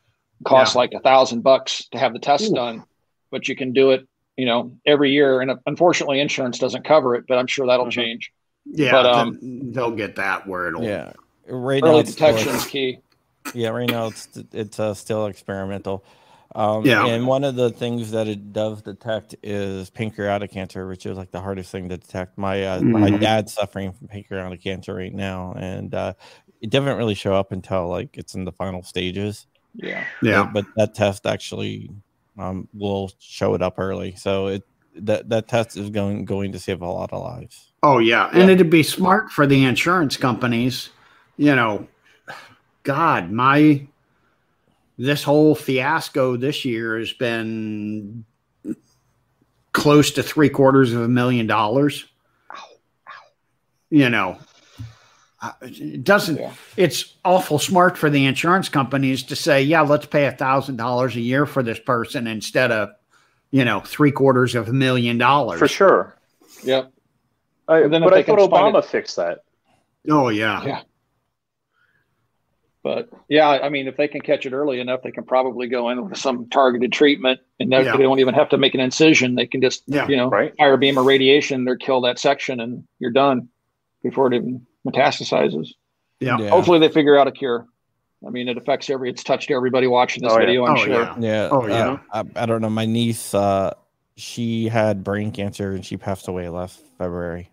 Speaker 4: It costs
Speaker 2: Yeah.
Speaker 4: like a thousand bucks to have the test
Speaker 3: Ooh.
Speaker 4: done, but you can do it, you know, every year. And uh, unfortunately, insurance doesn't cover it, but I'm sure that'll
Speaker 3: Mhm.
Speaker 4: change.
Speaker 2: yeah,
Speaker 4: but, um,
Speaker 2: they'll get that where it'll.
Speaker 1: Yeah. Right now,
Speaker 4: Early
Speaker 1: it's still-
Speaker 4: detection is key.
Speaker 1: Yeah, right now it's it's uh, still experimental. Um,
Speaker 2: Yeah.
Speaker 1: And one of the things that it does detect is pancreatic cancer, which is like the hardest thing to detect. My uh, my
Speaker 2: Mhm.
Speaker 1: dad's suffering from pancreatic cancer right now, and uh, it doesn't really show up until like it's in the final stages.
Speaker 4: Yeah.
Speaker 2: Yeah.
Speaker 1: But, but that test actually um, will show it up early, so it that that test is going going to save a lot of lives.
Speaker 2: Oh yeah, and it'd be smart for the insurance companies. You know, God, my this whole fiasco this year has been close to three quarters of a million dollars. You know, it doesn't.
Speaker 4: Yeah.
Speaker 2: It's awful smart for the insurance companies to say, "Yeah, let's pay a thousand dollars a year for this person instead of, you know, three quarters of a million dollars."
Speaker 3: For sure.
Speaker 4: Yep.
Speaker 3: I,
Speaker 4: then
Speaker 3: but
Speaker 4: if
Speaker 3: I thought
Speaker 4: find
Speaker 3: Obama fixed that.
Speaker 2: Oh yeah.
Speaker 4: Yeah. But yeah, I mean, if they can catch it early enough, they can probably go in with some targeted treatment, and they,
Speaker 2: Yeah.
Speaker 4: they don't even have to make an incision. They can just,
Speaker 2: Yeah.
Speaker 4: you know,
Speaker 3: Right.
Speaker 4: fire a beam of radiation, or kill that section, and you're done before it even metastasizes.
Speaker 2: Yeah.
Speaker 4: Hopefully, they figure out a cure. I mean, it affects every. It's touched everybody watching this
Speaker 3: Oh, yeah.
Speaker 4: video. I'm
Speaker 2: Oh,
Speaker 4: sure.
Speaker 2: yeah.
Speaker 1: Yeah.
Speaker 2: Oh, yeah.
Speaker 1: uh, I, I don't know. My niece, uh, she had brain cancer and she passed away last February.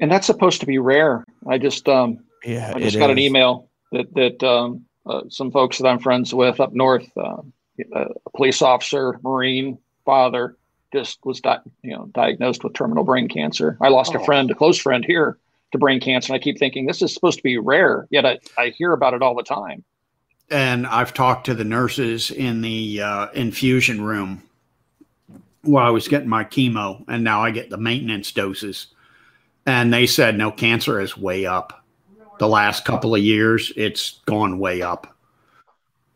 Speaker 4: And that's supposed to be rare. I just, um,
Speaker 1: Yeah,
Speaker 4: I just
Speaker 1: it
Speaker 4: got an email that that um, uh, some folks that I'm friends with up north, uh, a police officer, Marine, father, just was di- you know diagnosed with terminal brain cancer. I lost a
Speaker 3: Oh.
Speaker 4: friend, a close friend here to brain cancer, and I keep thinking this is supposed to be rare, yet I, I hear about it all the time.
Speaker 2: and I've talked to the nurses in the uh, infusion room while I was getting my chemo, and now I get the maintenance doses. And they said no, cancer is way up. The last couple of years, it's gone way up.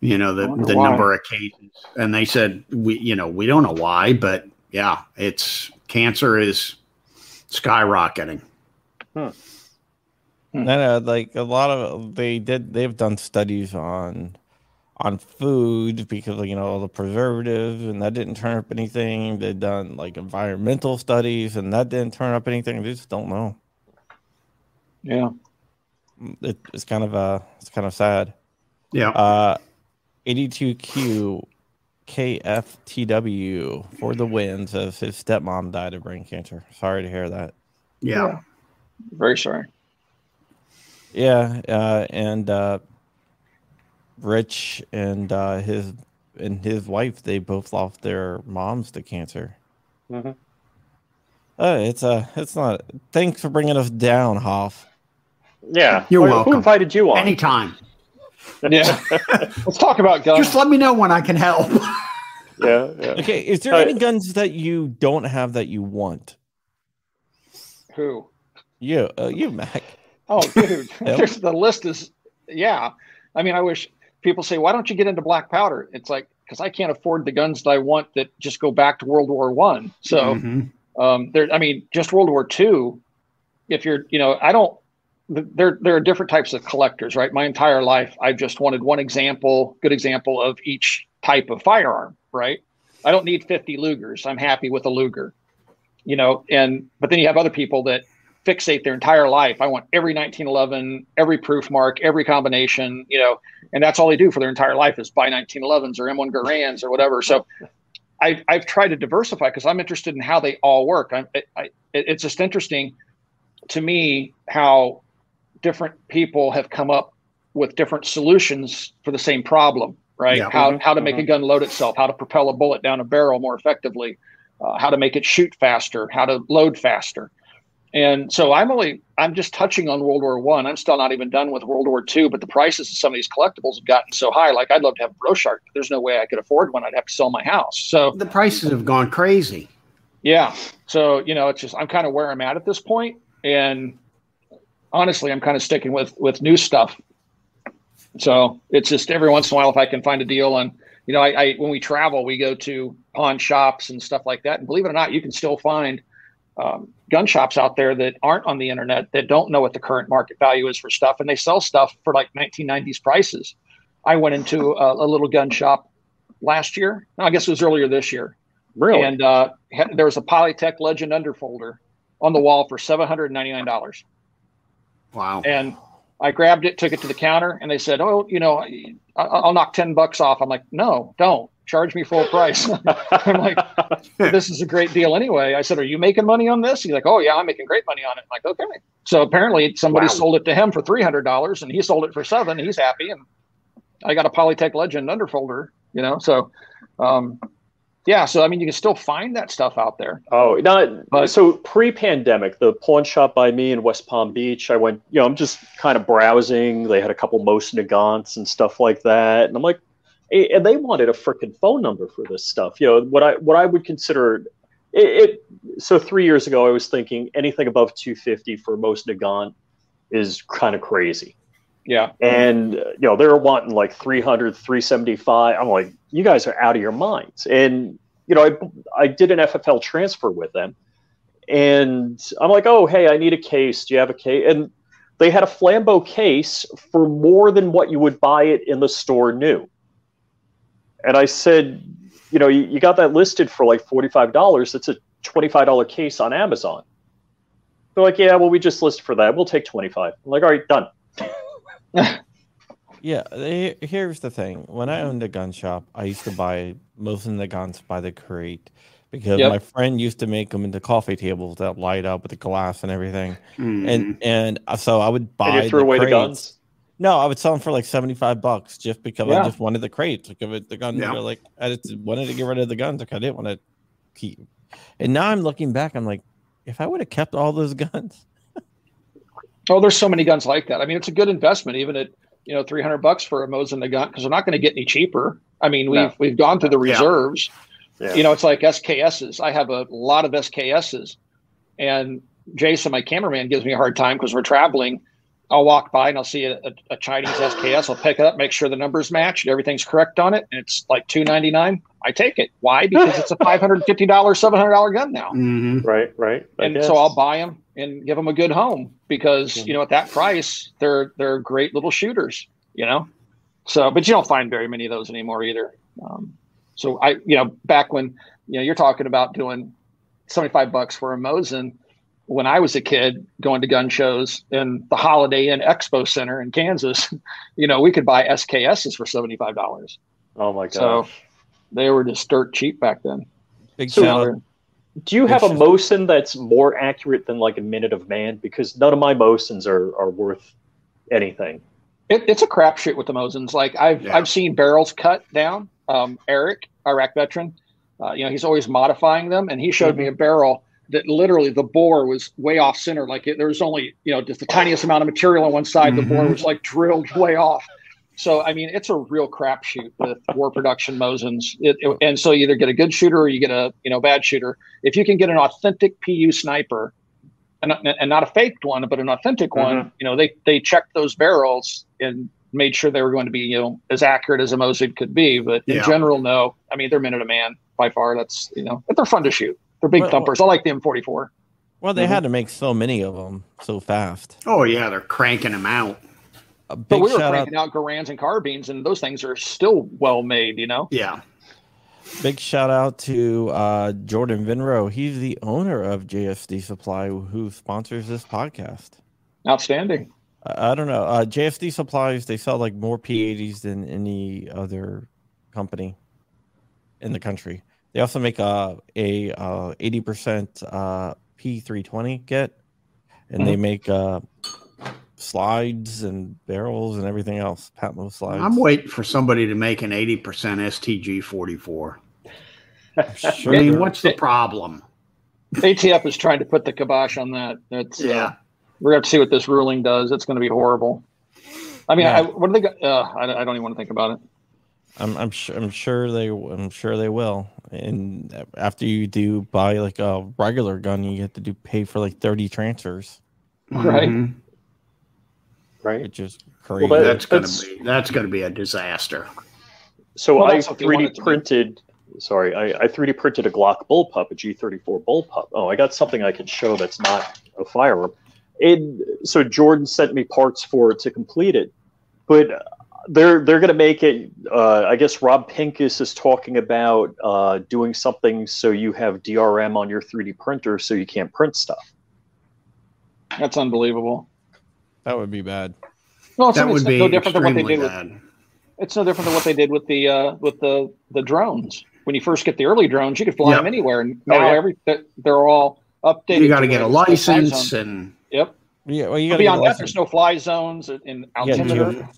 Speaker 2: You know the the
Speaker 4: why.
Speaker 2: number of cases, and they said we, you know, we don't know why, but yeah, it's cancer is skyrocketing.
Speaker 1: No, no, like a lot of they did. They've done studies on on food because you know all the preservatives, and that didn't turn up anything. They've done like environmental studies, and that didn't turn up anything. They just don't know.
Speaker 4: Yeah,
Speaker 1: It, it's kind of uh, it's kind of sad.
Speaker 2: Yeah,
Speaker 1: Uh, 82Q KFTW for the win says his stepmom died of brain cancer. Sorry to hear that.
Speaker 2: yeah,
Speaker 4: very sorry.
Speaker 1: Yeah, uh, and uh, Rich and uh, his and his wife they both lost their moms to cancer.
Speaker 3: Mhm.
Speaker 1: Uh, it's uh, it's not. Thanks for bringing us down, Hoff.
Speaker 3: Yeah.
Speaker 2: You're
Speaker 3: Who-
Speaker 2: welcome.
Speaker 3: Who invited you on?
Speaker 2: anytime.
Speaker 4: Yeah, let's talk about guns.
Speaker 2: Just let me know when I can help.
Speaker 3: yeah, yeah.
Speaker 1: Okay, is there
Speaker 3: Uh,
Speaker 1: any guns that you don't have that you want?
Speaker 4: Who?
Speaker 1: You, uh, you, Mac.
Speaker 4: Oh, dude,
Speaker 1: Yep.
Speaker 4: there's, the list is, yeah. I mean, I wish people say, why don't you get into black powder? It's like because I can't afford the guns that I want that just go back to World War One. So
Speaker 2: Mhm.
Speaker 4: um, there, I mean, just World War Two. If you're, you know, I don't. There, there are different types of collectors, right? My entire life, I've just wanted one example, good example of each type of firearm, right? I don't need 50 Lugers. I'm happy with a Luger, you know. And but then you have other people that fixate their entire life. I want every 1911, every proof mark, every combination, you know, and that's all they do for their entire life is buy 1911s or M1 Garands or whatever. So I, I've tried to diversify because I'm interested in how they all work. I, I, it- it's just interesting to me how different people have come up with different solutions for the same problem, right?
Speaker 2: Yeah.
Speaker 4: How,
Speaker 3: Mhm,
Speaker 4: how to make a gun load itself, how to propel a bullet down a barrel more effectively, uh, how to make it shoot faster, how to load faster. And so I'm only I'm just touching on World War One. I'm still not even done with World War Two, but the prices of some of these collectibles have gotten so high. Like I'd love to have a Rorschach, but there's no way I could afford one. I'd have to sell my house. So
Speaker 2: The prices have gone crazy.
Speaker 4: yeah. So, you know, it's just I'm kind of where I'm at at this point. And honestly, I'm kind of sticking with with new stuff. So it's just every once in a while if I can find a deal on you know, I, I when we travel, we go to pawn shops and stuff like that, and believe it or not, you can still find um, gun shops out there that aren't on the internet that don't know what the current market value is for stuff, and they sell stuff for like 1990s prices. I went into a, a little gun shop last year. No, I guess it was earlier this year.
Speaker 3: Really?
Speaker 4: And uh, there was a Polytech Legend underfolder on the wall for seven hundred ninety nine dollars.
Speaker 2: Wow.
Speaker 4: And I grabbed it, took it to the counter, and they said, "Oh, you know, I'll knock ten bucks off." I'm like, "No, don't charge me full price." I'm like, "This is a great deal anyway." I said, "Are you making money on this?" He's like, "Oh yeah, I'm making great money on it." I'm like, "Okay." So apparently, somebody wow. sold it to him for three hundred dollars, and he sold it for seven. He's happy, and I got a Polytech Legend underfolder. You know, so um, yeah, so I mean, you can still find that stuff out there.
Speaker 3: Oh, not but, so pre-pandemic, the pawn shop by me in West Palm Beach. I went, you know, I'm just kind of browsing. They had a couple Mosin Nagants and stuff like that, and I'm like, and they wanted a freaking phone number for this stuff. You know, what I what I would consider it, it. So three years ago, I was thinking anything above 250 for Mosin Nagant is kind of crazy.
Speaker 4: Yeah.
Speaker 3: And, you know, they're wanting like 300, 375. I'm like, you guys are out of your minds. And, you know, I, I did an FFL transfer with them. And I'm like, oh, hey, I need a case. Do you have a case? And they had a Flambeau case for more than what you would buy it in the store new. And I said, you know, you, you got that listed for like $45. It's a $25 case on Amazon. They're like, yeah, well, we just list for that. We'll take 25. I'm like, all right, done.
Speaker 1: yeah, here's the thing. When I owned a gun shop, I used to buy most of the guns by the crate because yep. my friend used to make them into coffee tables that light up with the glass and everything. Mm-hmm. And and uh, so I would buy
Speaker 3: and you threw the away crates. the guns.
Speaker 1: No, I would sell them for like seventy five bucks just because yeah. I just wanted the crates. Like, it the gun, yeah. like I just wanted to get rid of the guns. Like I didn't want to keep. And now I'm looking back, I'm like, if I would have kept all those guns,
Speaker 4: Oh, there's so many guns like that. I mean, it's a good investment, even at you know 300 bucks for a Mosin Nagant because they're not going to get any cheaper. I mean, we've no. we've gone through the reserves. Yeah. Yeah. You know, it's like SKSs. I have a lot of SKSs, and Jason, my cameraman, gives me a hard time because we're traveling. I'll walk by and I'll see a, a, a, Chinese SKS. I'll pick it up, make sure the numbers match, and everything's correct on it, and it's like two ninety nine. I take it. Why? Because it's a five hundred fifty dollars, seven hundred dollar gun now.
Speaker 3: Mm-hmm. Right, right.
Speaker 4: I and guess. so I'll buy them and give them a good home because mm-hmm. you know at that price they're they're great little shooters. You know, so but you don't find very many of those anymore either. Um, so I you know back when you know you're talking about doing seventy five bucks for a Mosin when I was a kid going to gun shows in the Holiday Inn Expo Center in Kansas, you know, we could buy SKSs for $75.
Speaker 3: Oh my gosh.
Speaker 4: So they were just dirt cheap back then.
Speaker 1: Big so,
Speaker 3: do you have a Mosin that's more accurate than like a Minute of Man? Because none of my Mosins are, are worth anything.
Speaker 4: It, it's a crapshoot with the Mosins. Like I've yeah. I've seen barrels cut down. Um, Eric, Iraq veteran, uh, you know, he's always modifying them, and he showed mm-hmm. me a barrel that literally the bore was way off center. Like it, there was only, you know, just the tiniest amount of material on one side. Mm-hmm. The bore was like drilled way off. So, I mean, it's a real crapshoot with war production Mosins. It, it, and so you either get a good shooter or you get a, you know, bad shooter. If you can get an authentic PU sniper and, and not a faked one, but an authentic mm-hmm. one, you know, they, they checked those barrels and made sure they were going to be, you know, as accurate as a Mosin could be. But in yeah. general, no, I mean, they're minute a man by far. That's, you know, but they're fun to shoot. They're big well, thumpers. I like the M44.
Speaker 1: Well, they mm-hmm. had to make so many of them so fast.
Speaker 2: Oh yeah, they're cranking them out.
Speaker 4: but we were cranking out, out Garands and carbines, and those things are still well made. You know.
Speaker 2: Yeah.
Speaker 1: Big shout out to uh, Jordan Vinro. He's the owner of JSD Supply, who sponsors this podcast.
Speaker 4: Outstanding.
Speaker 1: I, I don't know. Uh, JSD Supplies they sell like more P80s than any other company in the country. They also make a a uh, eighty percent uh, P three twenty kit, and mm-hmm. they make uh, slides and barrels and everything else. Patmo slides.
Speaker 2: I'm waiting for somebody to make an eighty percent STG forty four. Sure I mean, what's the problem?
Speaker 4: ATF is trying to put the kibosh on that. That's yeah. Uh, we're going to see what this ruling does. It's going to be horrible. I mean, yeah. I, what do they? Uh, I, I don't even want to think about it.
Speaker 1: I'm I'm sure I'm sure they I'm sure they will. And after you do buy like a regular gun, you have to do pay for like 30 transfers.
Speaker 4: Right. Mm-hmm.
Speaker 3: Right.
Speaker 1: It's just crazy.
Speaker 2: Well, that's gonna be that's gonna be a disaster.
Speaker 3: So
Speaker 4: Well,
Speaker 3: I
Speaker 4: that's what they want
Speaker 3: 3D
Speaker 4: it to be.
Speaker 3: printed. Sorry, I, I 3D printed a Glock bullpup, a G34 bullpup. Oh, I got something I can show that's not a firearm. And so Jordan sent me parts for it to complete it, but they're they're going to make it. Uh, I guess Rob Pincus is talking about uh, doing something so you have DRM on your 3D printer, so you can't print stuff.
Speaker 4: That's unbelievable.
Speaker 1: That would be bad.
Speaker 4: No, it's,
Speaker 2: That would be
Speaker 4: no different than what they
Speaker 2: extremely
Speaker 4: did with
Speaker 2: bad.
Speaker 4: it's no different than what they did with the uh, with the the drones. When you first get the early drones, you could fly
Speaker 2: Yep.
Speaker 4: them anywhere, and
Speaker 3: Oh,
Speaker 4: now
Speaker 3: yeah.
Speaker 4: every they're all updated.
Speaker 2: You got to
Speaker 4: to
Speaker 2: get a
Speaker 4: where there's no fly
Speaker 2: license and
Speaker 4: Yep.
Speaker 1: Yeah, well, you got
Speaker 4: But beyond that, there's no fly zones in
Speaker 1: Yeah,
Speaker 4: altimeter.
Speaker 1: you-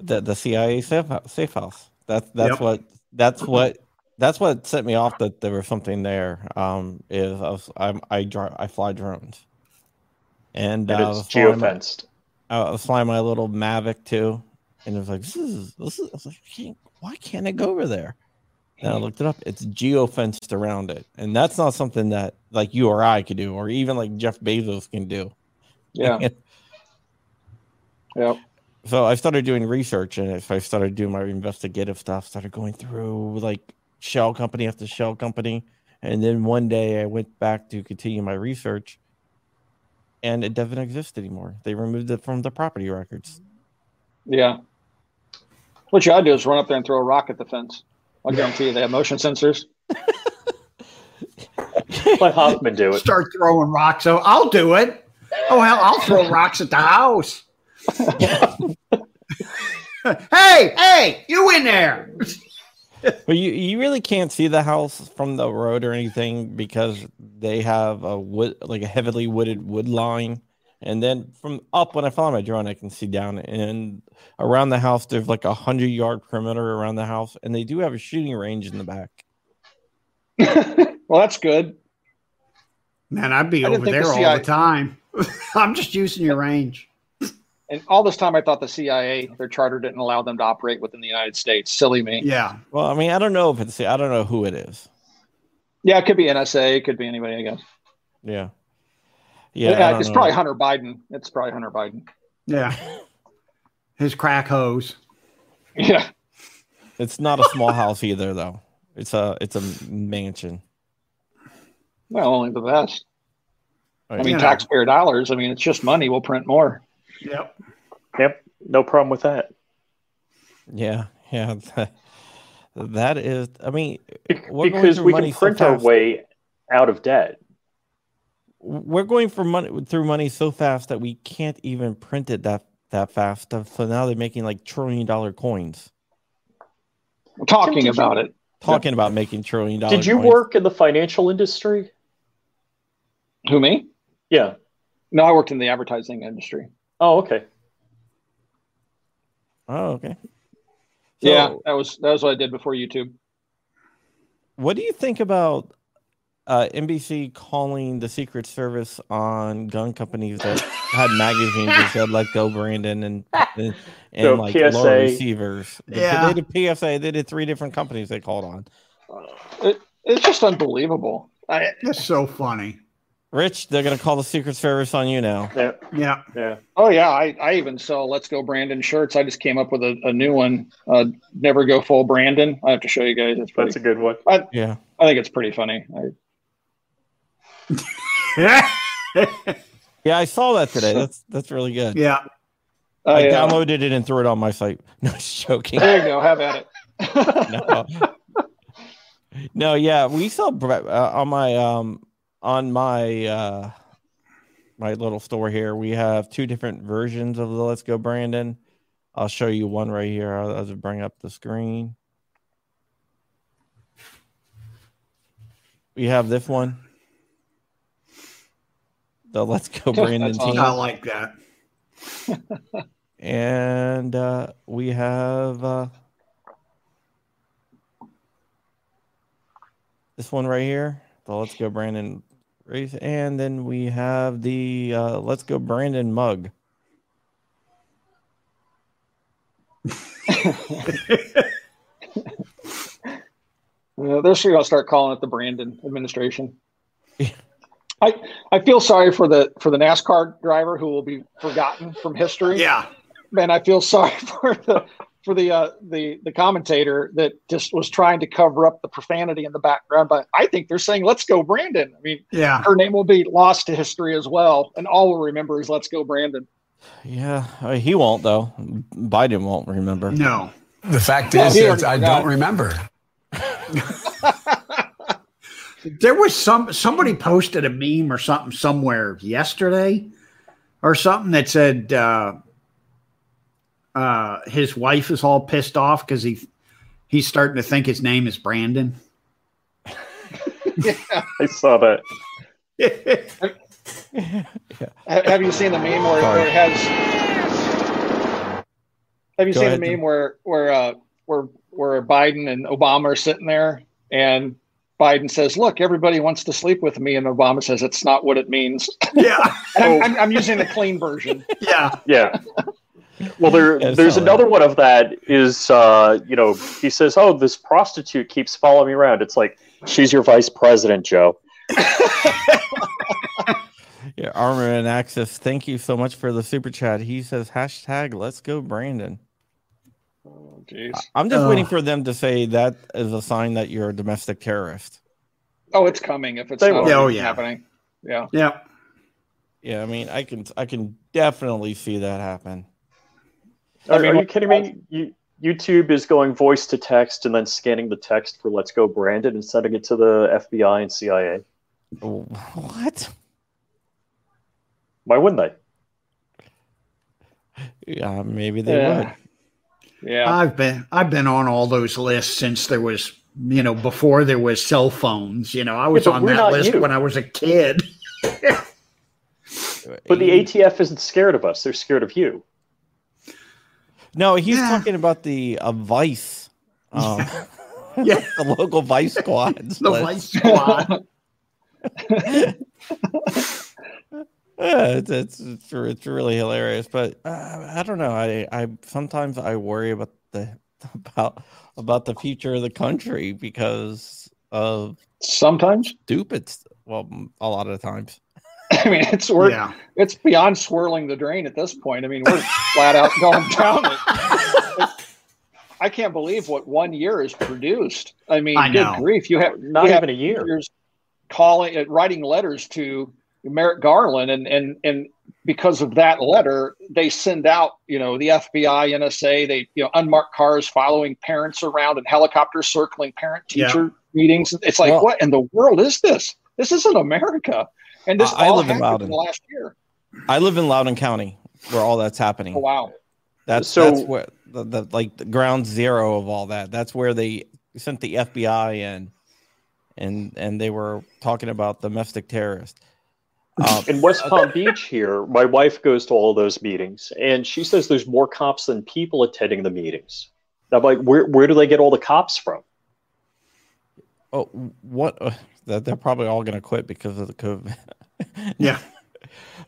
Speaker 1: the the CIA safe safe house. That's that's
Speaker 2: Yep.
Speaker 1: what that's what that's what set me off that there was something there. Um, is I was, I'm, I dri I fly drones, and, uh, I
Speaker 3: it's
Speaker 1: flying my-
Speaker 3: geofenced.
Speaker 1: I was flying my little Mavic too, and it was like this is this is. I was like, "Can't- why can't I go over there? And I looked it up. It's geofenced around it, and that's not something that like you or I could do, or even like Jeff Bezos can do.
Speaker 4: Yeah. Yep.
Speaker 1: So I started doing research and if I started doing my investigative stuff, started going through like shell company after shell company. And then one day I went back to continue my research and it doesn't exist anymore. They removed it from the property records.
Speaker 4: Yeah. What you ought to do is run up there and throw a rock at the fence. I guarantee you they have motion sensors.
Speaker 3: Let Hoffman do it.
Speaker 2: start throwing rocks. So I'll do it. Oh hell, I'll throw rocks at the house. Hey, hey, you in there?
Speaker 1: But you, you really can't see the house from the road or anything because they have a wood like a heavily wooded wood line. And then from up when I follow my drone, I can see down and around the house there's like a hundred yard perimeter around the house, and they do have a shooting range in the back.
Speaker 4: well, that's good.
Speaker 2: Man, I'd be
Speaker 4: I
Speaker 2: over
Speaker 4: think the
Speaker 2: there all
Speaker 4: CIA
Speaker 2: the time. I'm just using your range.
Speaker 4: And all this time, I thought the CIA, their charter didn't allow them to operate within the United States. Silly me.
Speaker 2: Yeah.
Speaker 1: Well, I mean, I don't know if it's I don't know who it is.
Speaker 4: Yeah, it could be NSA. It could be anybody, I guess.
Speaker 1: Yeah.
Speaker 4: Yeah,
Speaker 1: Yeah.
Speaker 4: It's
Speaker 1: know.
Speaker 4: probably Hunter Biden. It's probably Hunter Biden.
Speaker 2: Yeah. His crack hose.
Speaker 4: Yeah.
Speaker 1: It's not a small house either, though. It's a it's a mansion.
Speaker 4: Well, only the best. I mean,
Speaker 2: You know.
Speaker 4: taxpayer dollars. I mean, it's just money. We'll print more.
Speaker 2: Yep.
Speaker 3: Yep, no problem with that.
Speaker 1: Yeah, yeah. That, that is. I mean, We're
Speaker 3: because
Speaker 1: through
Speaker 3: we
Speaker 1: money
Speaker 3: can
Speaker 1: so
Speaker 3: print our way out of debt.
Speaker 1: we're going for money through money so fast that we can't even print it that that fast. So now they're making like trillion dollar coins.
Speaker 4: We're talking
Speaker 3: did you-
Speaker 4: about it.
Speaker 1: Talking about making trillion dollar.
Speaker 3: Did you
Speaker 1: coins.
Speaker 3: work in the financial industry?
Speaker 4: Who, me?
Speaker 3: Yeah.
Speaker 4: No, I worked in the advertising industry.
Speaker 3: Oh, okay.
Speaker 1: Oh, okay.
Speaker 4: yeah, that was that was what I did before YouTube.
Speaker 1: What do you think about uh, NBC calling the Secret Service on gun companies that had magazines that said "Let Go Brandon" and and, and
Speaker 3: So
Speaker 1: like
Speaker 3: PSA.
Speaker 1: low receivers? They-
Speaker 2: Yeah.
Speaker 1: they did PSA. They did three different companies they called on.
Speaker 4: It, it's just unbelievable. I,
Speaker 2: It's so funny.
Speaker 1: Rich, they're gonna call the Secret Service on you now.
Speaker 3: Yeah.
Speaker 2: Yeah.
Speaker 3: Yeah.
Speaker 4: oh yeah, I, I even sell Let's Go Brandon shirts. I just came up with a, a new one. Uh, Never Go Full Brandon. I have to show you guys. It's pretty.
Speaker 3: That's a good one.
Speaker 1: Yeah.
Speaker 4: I think it's pretty funny. I,
Speaker 2: yeah.
Speaker 1: Yeah, I saw that today. That's that's really good.
Speaker 2: yeah.
Speaker 1: I
Speaker 4: I, uh,
Speaker 1: downloaded it and threw it on my site. No, just joking.
Speaker 4: there you go. Have at it.
Speaker 1: no. no, yeah, we saw uh, on my um on my uh my little store here. We have two different versions of the Let's Go Brandon. I'll show you one right here. I'll, I'll just bring up the screen. We have this one. The Let's Go Brandon team.
Speaker 2: I like that.
Speaker 1: and uh, we have uh, this one right here, the Let's Go Brandon race, and then we have the uh, Let's Go Brandon mug.
Speaker 4: Uh, they're sure gonna start calling it the Brandon administration.
Speaker 1: Yeah.
Speaker 4: I I feel sorry for the for the NASCAR driver who will be forgotten from history.
Speaker 2: Yeah.
Speaker 4: Man, I feel sorry for the for the uh, the the commentator that just was trying to cover up the profanity in the background. But I think they're saying "Let's go, Brandon." I mean,
Speaker 2: Yeah.
Speaker 4: her name will be lost to history as well, and all we'll remember is "Let's go, Brandon."
Speaker 1: Yeah, uh, he won't though. Biden won't remember.
Speaker 2: No.
Speaker 5: The fact
Speaker 4: Well,
Speaker 5: is
Speaker 4: he
Speaker 5: that
Speaker 4: already
Speaker 5: I don't remember.
Speaker 2: There was some somebody posted a meme or something somewhere yesterday or something that said uh uh his wife is all pissed off because he he's starting to think his name is Brandon.
Speaker 3: yeah, I saw that.
Speaker 4: Ha- Have you seen the meme where, where it has? Have you
Speaker 1: Go
Speaker 4: seen
Speaker 1: ahead,
Speaker 4: the
Speaker 1: Tim.
Speaker 4: meme where where uh, where where Biden and Obama are sitting there, and Biden says, "Look, everybody wants to sleep with me," and Obama says, "It's not what it means."
Speaker 2: yeah.
Speaker 4: And I'm, I'm, I'm using the clean version.
Speaker 2: Yeah.
Speaker 3: Yeah. Well, there,
Speaker 1: Yeah,
Speaker 3: there's
Speaker 1: sorry.
Speaker 3: another one of that. Is uh, you know, he says, "Oh, this prostitute keeps following me around." It's like she's your vice president, Joe.
Speaker 1: Yeah, Armor and Axis, thank you so much for the super chat. He says hashtag Let's go, Brandon.
Speaker 4: Oh.
Speaker 1: I'm just
Speaker 2: Ugh.
Speaker 1: waiting for them to say that is a sign that you're a domestic terrorist.
Speaker 4: Oh, it's coming if it's
Speaker 3: They
Speaker 4: not.
Speaker 2: Oh, yeah.
Speaker 4: happening. Yeah.
Speaker 2: Yeah.
Speaker 1: Yeah, I mean, I can, I can definitely see that happen.
Speaker 3: Are,
Speaker 4: I mean,
Speaker 3: are you kidding me? You, YouTube is going voice to text and then scanning the text for "Let's go, Brandon" and sending it to the FBI and CIA.
Speaker 1: What?
Speaker 3: Why wouldn't they?
Speaker 1: Yeah, maybe they
Speaker 4: Yeah.
Speaker 1: would.
Speaker 4: Yeah.
Speaker 2: I've been I've been on all those lists since there was you know before there was cell phones. You know I was
Speaker 3: Yeah,
Speaker 2: on that list
Speaker 3: you.
Speaker 2: when I was a kid.
Speaker 3: But the ATF isn't scared of us; they're scared of you.
Speaker 1: No, he's
Speaker 2: Yeah.
Speaker 1: talking about the uh, Vice. Um,
Speaker 2: Yeah.
Speaker 1: the local Vice squads.
Speaker 2: The vice squad.
Speaker 1: Yeah, it's, it's it's it's really hilarious, but uh, I don't know. I I sometimes I worry about the about about the future of the country because of
Speaker 4: Sometimes.
Speaker 1: stupid. Well, a lot of times.
Speaker 4: I mean, it's we're,
Speaker 2: yeah.
Speaker 4: it's beyond swirling the drain at this point. I mean, we're flat out going down it. I can't believe what one year has produced. I mean,
Speaker 2: I
Speaker 4: good grief! You have
Speaker 3: Not
Speaker 4: you have
Speaker 3: even a year.
Speaker 4: years calling, uh, writing letters to Merrick Garland, and and and because of that letter, they send out, you know, the FBI, NSA, they you know unmarked cars following parents around and helicopters circling parent-teacher meetings. It's like,
Speaker 1: Well-
Speaker 4: what in the world is this? This isn't America, and this
Speaker 1: I- I live in
Speaker 4: happened
Speaker 1: Loudoun.
Speaker 4: in the last year.
Speaker 1: I live in Loudoun County, where all that's happening.
Speaker 4: Oh wow!
Speaker 1: That's
Speaker 3: So-
Speaker 1: that's where the, the like the ground zero of all that. That's where they sent the FBI in, and and they were talking about domestic terrorists. Um,
Speaker 3: In West Palm Beach here, my wife goes to all those meetings, and she says there's more cops than people attending the meetings. I'm like, where where do they get all the cops from?
Speaker 1: oh, what? Uh, that they're probably all going to quit because of the COVID.
Speaker 2: Yeah.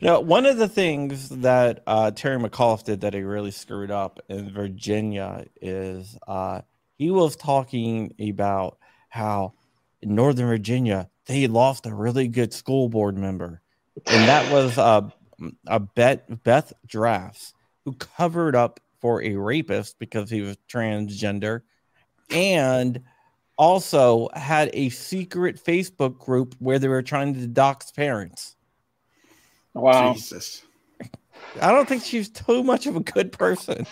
Speaker 1: Now, one of the things that uh, Terry McAuliffe did that he really screwed up in Virginia is uh, he was talking about how in Northern Virginia they lost a really good school board member, and that was uh, a Bet Beth Barts who covered up for a rapist because he was transgender, and also had a secret Facebook group where they were trying to dox parents.
Speaker 4: Wow!
Speaker 2: Jesus.
Speaker 1: I don't think she's too much of a good person.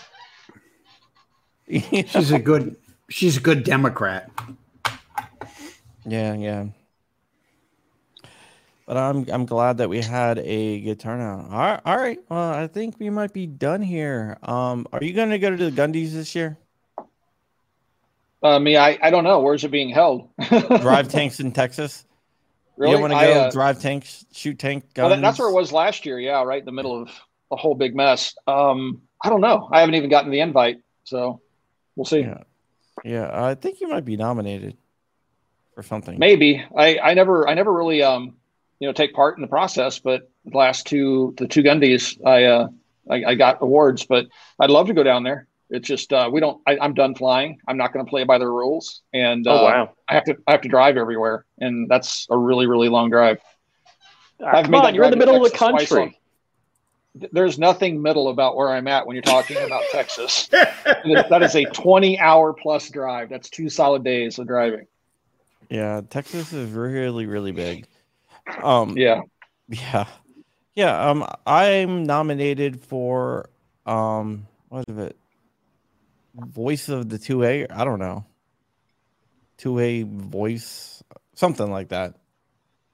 Speaker 1: yeah,
Speaker 2: She's a good she's a good Democrat.
Speaker 1: yeah, yeah. But I'm I'm glad that we had a good turnout. All right, all right. Well, I think we might be done here. Um, are you going to go to the Gundies this year?
Speaker 4: I mean, I, I don't know where's it being held.
Speaker 1: Drive tanks in Texas.
Speaker 4: really?
Speaker 1: You want to
Speaker 4: I,
Speaker 1: go
Speaker 4: uh,
Speaker 1: drive tanks, shoot tank
Speaker 4: well,
Speaker 1: guns?
Speaker 4: that- that's where it was last year. Yeah, right in the middle of a whole big mess. Um, I don't know. I haven't even gotten the invite, so we'll see.
Speaker 1: Yeah. Yeah, I think you might be nominated for something.
Speaker 4: Maybe I, I never I never really um you know take part in the process, but the last two the two Gundies I uh I, I got awards, but I'd love to go down there. It's just uh, we don't. I, I'm done flying. I'm not going to play by the rules, and uh,
Speaker 3: Oh wow!
Speaker 4: I have to I have to drive everywhere, and that's a really really long drive.
Speaker 3: Ah,
Speaker 4: I've
Speaker 3: come
Speaker 4: made
Speaker 3: on, you're in the
Speaker 4: drive to
Speaker 3: middle of the country.
Speaker 4: there's nothing middle about where I'm at when you're talking about Texas. that is a 20 hour plus drive. That's two solid days of driving.
Speaker 1: Yeah, Texas is really, really big. Um,
Speaker 4: Yeah.
Speaker 1: yeah, yeah. Um, I'm nominated for um, what is it? Voice of the two A. I don't know. Two A voice, something like that.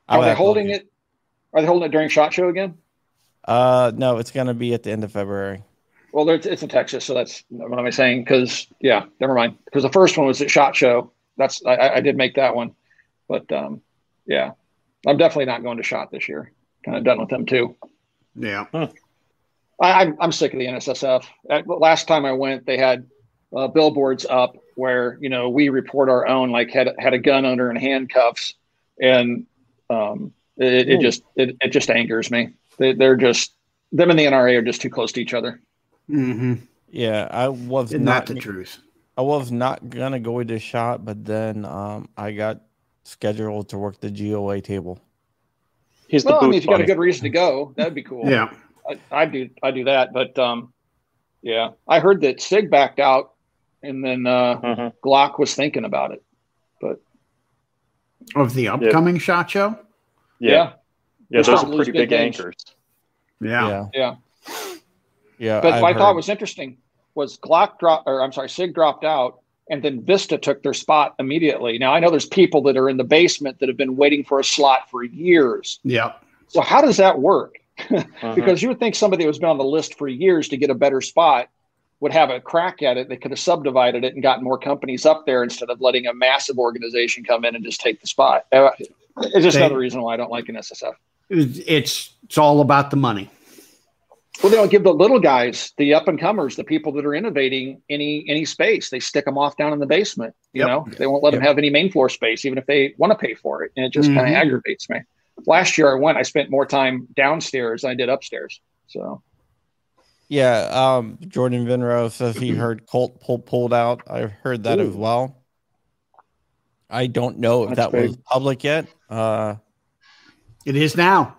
Speaker 4: Are they
Speaker 1: have to look
Speaker 4: holding it? Are they holding it during Shot Show again?
Speaker 1: Uh, no, it's gonna be at the end of February.
Speaker 4: Well, there's- it's in Texas, so that's what am I saying? Because yeah, never mind. Because the first one was at Shot Show. That's I- I, I did make that one, but um, yeah, I'm definitely not going to Shot this year. Kind of done with them too.
Speaker 2: Yeah.
Speaker 4: I, I'm I'm sick of the NSSF. At, last time I went, they had uh, billboards up where you know we report our own, like had had a gun owner and handcuffs, and um, it, it just it, it just angers me. They, they're just them and the NRA are just too close to each other.
Speaker 2: Mm-hmm.
Speaker 1: Yeah, I was
Speaker 2: Isn't
Speaker 1: not.
Speaker 2: the truth?
Speaker 1: I was not gonna go to shot, but then um, I got scheduled to work the GOA table.
Speaker 3: He's the
Speaker 4: Well, I mean, if you got a good reason to go, that'd be cool.
Speaker 2: Yeah.
Speaker 4: I, I do I do that, but um, yeah, I heard that Sig backed out, and then uh,
Speaker 3: Mhm.
Speaker 4: Glock was thinking about it.
Speaker 2: But of the upcoming shot show?
Speaker 3: Yeah,
Speaker 4: yeah,
Speaker 3: yeah, those are
Speaker 4: starting to lose
Speaker 3: pretty
Speaker 4: big
Speaker 3: big
Speaker 4: games.
Speaker 3: anchors.
Speaker 2: Yeah.
Speaker 1: Yeah,
Speaker 4: yeah.
Speaker 1: yeah.
Speaker 4: But
Speaker 1: I've
Speaker 4: what I thought was interesting was Glock dropped, or I'm sorry, Sig dropped out, and then Vista took their spot immediately. Now I know there's people that are in the basement that have been waiting for a slot for years.
Speaker 2: Yeah.
Speaker 4: So how does that work?
Speaker 3: Mhm.
Speaker 4: Because you would think somebody who's been on the list for years to get a better spot would have a crack at it. They could have subdivided it and gotten more companies up there instead of letting a massive organization come in and just take the spot. Uh, It's just
Speaker 2: They-
Speaker 4: another reason why I don't like NSSF.
Speaker 2: It's it's all about the money.
Speaker 4: Well, they don't give the little guys, the up and comers, the people that are innovating, any any space. They stick them off down in the basement. You
Speaker 2: Yep.
Speaker 4: know, they won't let them have any main floor space, even if they want to pay for it, and it just kind
Speaker 2: Mhm.
Speaker 4: of aggravates me. Last year I went, I spent more time downstairs than I did upstairs. So
Speaker 1: Yeah, um, Jordan Vinro says he heard Colt pull, pulled out. I've heard that as well. I don't know if
Speaker 4: That's
Speaker 1: that was public yet. Uh,
Speaker 2: It is now.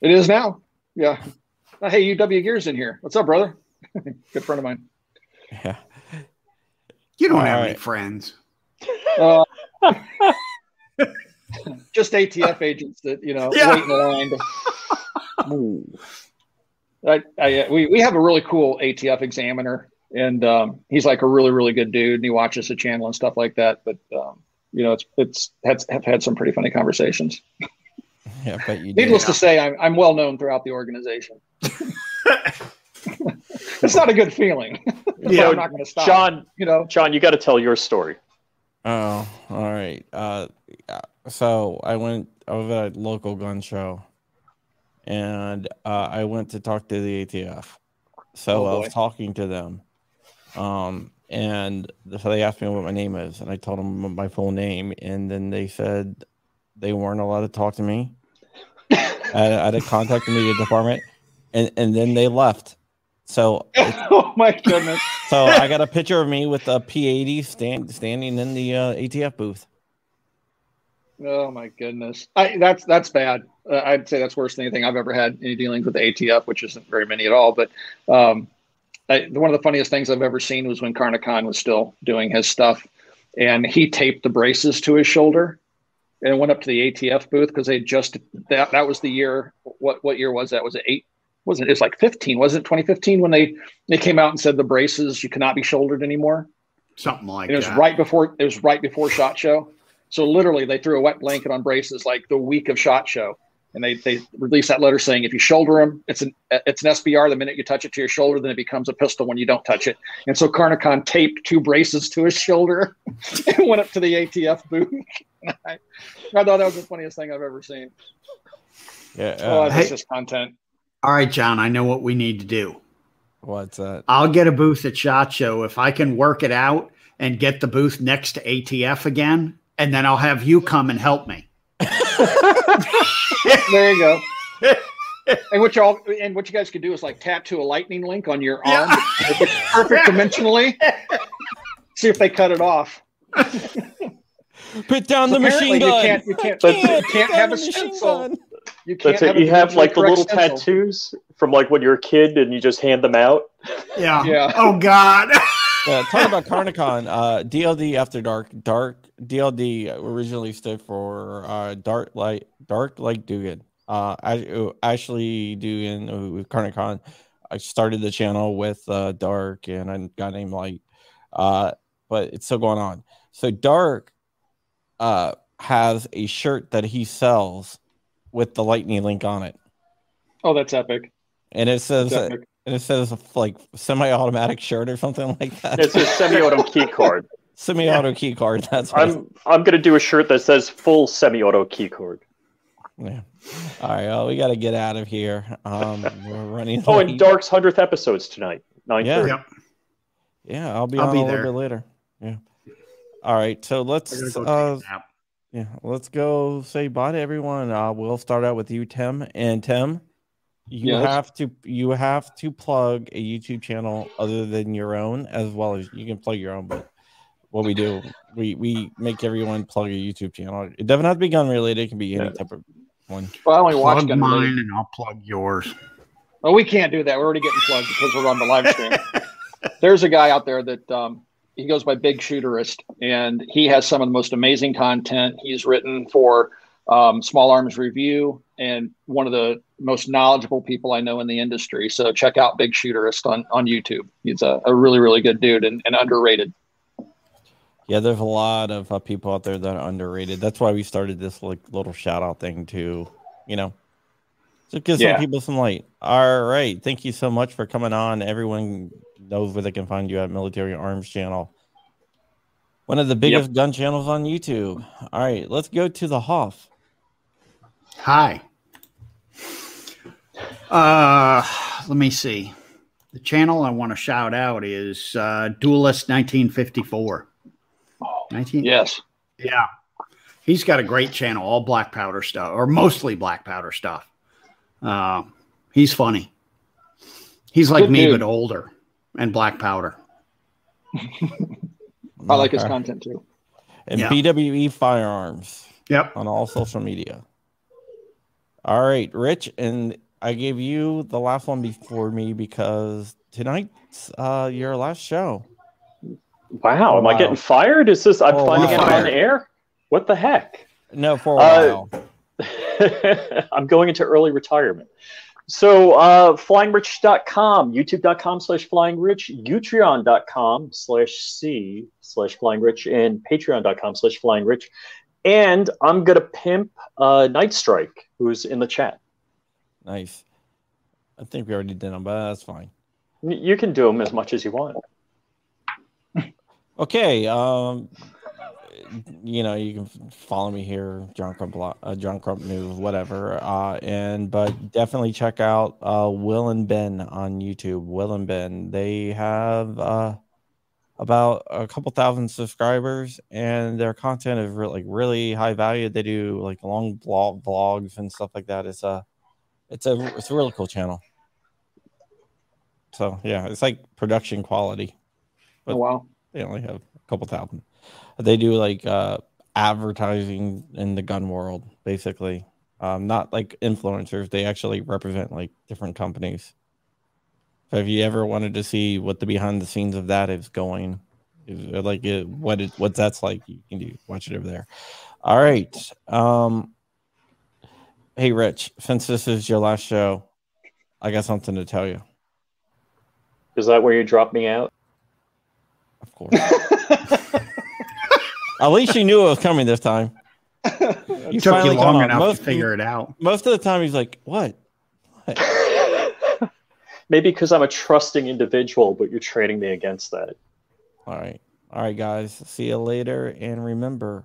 Speaker 4: it is now. Yeah. Uh, hey, UW Gears in here. What's up, brother? Good friend of mine.
Speaker 1: yeah,
Speaker 2: You don't
Speaker 1: All
Speaker 2: have any friends.
Speaker 4: Uh, just ATF agents that you know
Speaker 2: Yeah.
Speaker 4: wait in line. To, Ooh. I, I, we we have a really cool ATF examiner, and um, he's like a really really good dude, and he watches the channel and stuff like that. But um, you know, it's it's had, have had some pretty funny conversations.
Speaker 1: yeah, but you.
Speaker 4: Needless to say, I'm I'm well known throughout the organization. it's not a good feeling.
Speaker 2: Yeah.
Speaker 4: I'm not going to stop.
Speaker 3: John,
Speaker 4: you know,
Speaker 3: John, you got to tell your story.
Speaker 1: Oh, all right. Uh, so I went. over was at a local gun show, and uh, I went to talk to the ATF. So
Speaker 4: Oh,
Speaker 1: I was talking to them, um, and so they asked me what my name is, and I told them my full name, and then they said they weren't allowed to talk to me. I, I had to contact the media department, and and then they left. So
Speaker 4: oh my goodness.
Speaker 1: so I got a picture of me with a P80 stand, standing in the uh, ATF booth.
Speaker 4: Oh my goodness, I, that's that's bad. Uh, I'd say that's worse than anything I've ever had any dealings with the ATF, which isn't very many at all. But um, I, one of the funniest things I've ever seen was when Karnakan was still doing his stuff, and he taped the braces to his shoulder, and went up to the ATF booth because they just that that was the year. What what year was that? Was it eight? Wasn't it? It's like fifteen. Wasn't it twenty fifteen when they they came out and said the braces you cannot be shouldered anymore?
Speaker 2: Something like
Speaker 4: And it was
Speaker 2: that.
Speaker 4: right before it was right before shot show so literally they threw a wet blanket on braces like the week of shot show and they they released that letter saying if you shoulder them it's an it's an sbr the minute you touch it to your shoulder then it becomes a pistol when you don't touch it and so Karnakan taped two braces to his shoulder and went up to the atf booth I, I thought that was the funniest thing i've ever seen
Speaker 1: Yeah.
Speaker 4: oh
Speaker 1: Uh,
Speaker 4: that's
Speaker 2: Hey.
Speaker 4: just content
Speaker 2: All right, John, I know what we need to do.
Speaker 1: what's that?
Speaker 2: I'll get a booth at SHOT Show if I can work it out and get the booth next to ATF again, and then I'll have you come and help me.
Speaker 4: there you go and what y'all and what you guys could do is like tattoo a lightning link on your arm perfect, perfect dimensionally see if they cut it off
Speaker 1: Put down the
Speaker 4: Apparently
Speaker 1: machine
Speaker 4: you
Speaker 1: gun.
Speaker 4: can't- you can't-
Speaker 3: you
Speaker 4: can't have a
Speaker 1: the machine
Speaker 4: stencil.
Speaker 1: gun.
Speaker 4: You can't
Speaker 3: That's it. You have like the little
Speaker 4: stencil.
Speaker 3: tattoos from like when you're a kid and you just hand them out.
Speaker 2: Yeah.
Speaker 4: Yeah.
Speaker 2: Oh God.
Speaker 1: Talking about Carnicon, uh, DLD After Dark. Dark DLD originally stood for uh, Dark Light, Dark Like Dugan. Uh, Ash- uh, Ashley Dugan uh, with Carnicon. I started the channel with uh, Dark, and I got named Light. Uh, but it's still going on. So Dark uh, has a shirt that he sells with the lightning link on it,
Speaker 4: Oh, that's epic.
Speaker 1: and it says. And it says like semi-automatic shirt or something like that.
Speaker 3: It's a semi-auto key card.
Speaker 1: Semi-auto key card. That's what
Speaker 3: I'm I'm gonna do a shirt that says full semi-auto key card.
Speaker 1: Yeah. All right. Well, we got to get out of here. Um, we're running.
Speaker 3: Oh, and. Dark's hundredth episodes tonight. Nine
Speaker 1: Yeah.
Speaker 3: thirty.
Speaker 2: Yep.
Speaker 1: Yeah, I'll be
Speaker 2: I'll
Speaker 1: on
Speaker 2: be
Speaker 1: a little
Speaker 2: there.
Speaker 1: bit later. Yeah. All right. So let's
Speaker 2: go
Speaker 1: uh,
Speaker 2: take a nap.
Speaker 1: yeah, let's go say bye to everyone. Uh, we'll start out with you, Tim. And Tim, you
Speaker 4: Yes.
Speaker 1: have to you have to plug a YouTube channel other than your own, as well as you can plug your own. But what we do, we we make everyone plug a YouTube channel. It doesn't have to be gun related. It can be any
Speaker 3: Yeah.
Speaker 1: type of one.
Speaker 4: Well, I only watch
Speaker 2: Plug
Speaker 4: gun
Speaker 2: mine
Speaker 4: related.
Speaker 2: and I'll plug yours.
Speaker 4: Well, we can't do that. We're already getting plugged because we're on the live stream. There's a guy out there that um, he goes by Big Shooterist, and he has some of the most amazing content. He's written for um, Small Arms Review and one of the most knowledgeable people I know in the industry. So check out Big Shooterist on, on YouTube. He's a, a really, really good dude and, and underrated.
Speaker 1: Yeah, there's a lot of uh, people out there that are underrated. That's why we started this like little shout out thing to, you know, to give
Speaker 4: Yeah.
Speaker 1: some people some light. All right, thank you so much for coming on. Everyone knows where they can find you at Military Arms Channel, one of the biggest gun channels on YouTube. All right, let's go to the Hoff.
Speaker 2: Hi. Uh, let me see. The channel I want to shout out is uh, Duelist 1954. 19,
Speaker 4: Yes.
Speaker 2: Yeah. He's got a great channel, all black powder stuff, or mostly black powder stuff. Uh, he's funny. He's like
Speaker 4: Good
Speaker 2: me,
Speaker 4: dude.
Speaker 2: but older and black powder.
Speaker 4: I like his content too.
Speaker 1: And
Speaker 2: Yeah.
Speaker 1: BWE Firearms
Speaker 2: Yep.
Speaker 1: on all social media. All right, Rich, and I gave you the last one before me because tonight's uh, your last show.
Speaker 3: Wow, am
Speaker 1: Wow.
Speaker 3: I getting fired? Is this I'm
Speaker 1: Oh,
Speaker 3: finding
Speaker 2: wow.
Speaker 3: it on air? What the heck?
Speaker 1: No, for a
Speaker 3: Uh,
Speaker 1: while.
Speaker 3: I'm going into early retirement. So, uh, flyingrich.com, youtube.com slash flyingrich, utreon.com slash c slash flyingrich, and patreon.com slash flyingrich. And I'm going to pimp uh, Night Strike, who's in the chat.
Speaker 1: Nice. I think we already did them, but that's fine.
Speaker 3: You can do them as much as you want.
Speaker 1: Okay. Um, you know, you can follow me here, John Crump, uh, John Crump News, whatever. Uh, and but definitely check out uh, Will and Ben on YouTube. Will and Ben, they have uh, about a couple thousand subscribers, and their content is re- like really high value. They do like long blog vlogs and stuff like that. It's a, it's a, it's a really cool channel. So yeah, it's like production quality. But-
Speaker 4: Oh, wow.
Speaker 1: they only have a couple thousand. They do like uh, advertising in the gun world, basically. Um, not like influencers. They actually represent like different companies. So if you ever wanted to see what the behind the scenes of that is going, is- or like it, what it what that's like, you can do watch it over there. All right. Um, hey, Rich. Since this is your last show, I got something to tell you.
Speaker 3: Is that where you drop me out?
Speaker 1: Of course. At least you knew it was coming this time. You
Speaker 2: Took you long enough
Speaker 1: Most,
Speaker 2: to figure it out.
Speaker 1: most of the time, he's like, "What? "What?
Speaker 3: Maybe because I'm a trusting individual, but you're trading me against that.
Speaker 1: All right, all right, guys. See you later, and remember,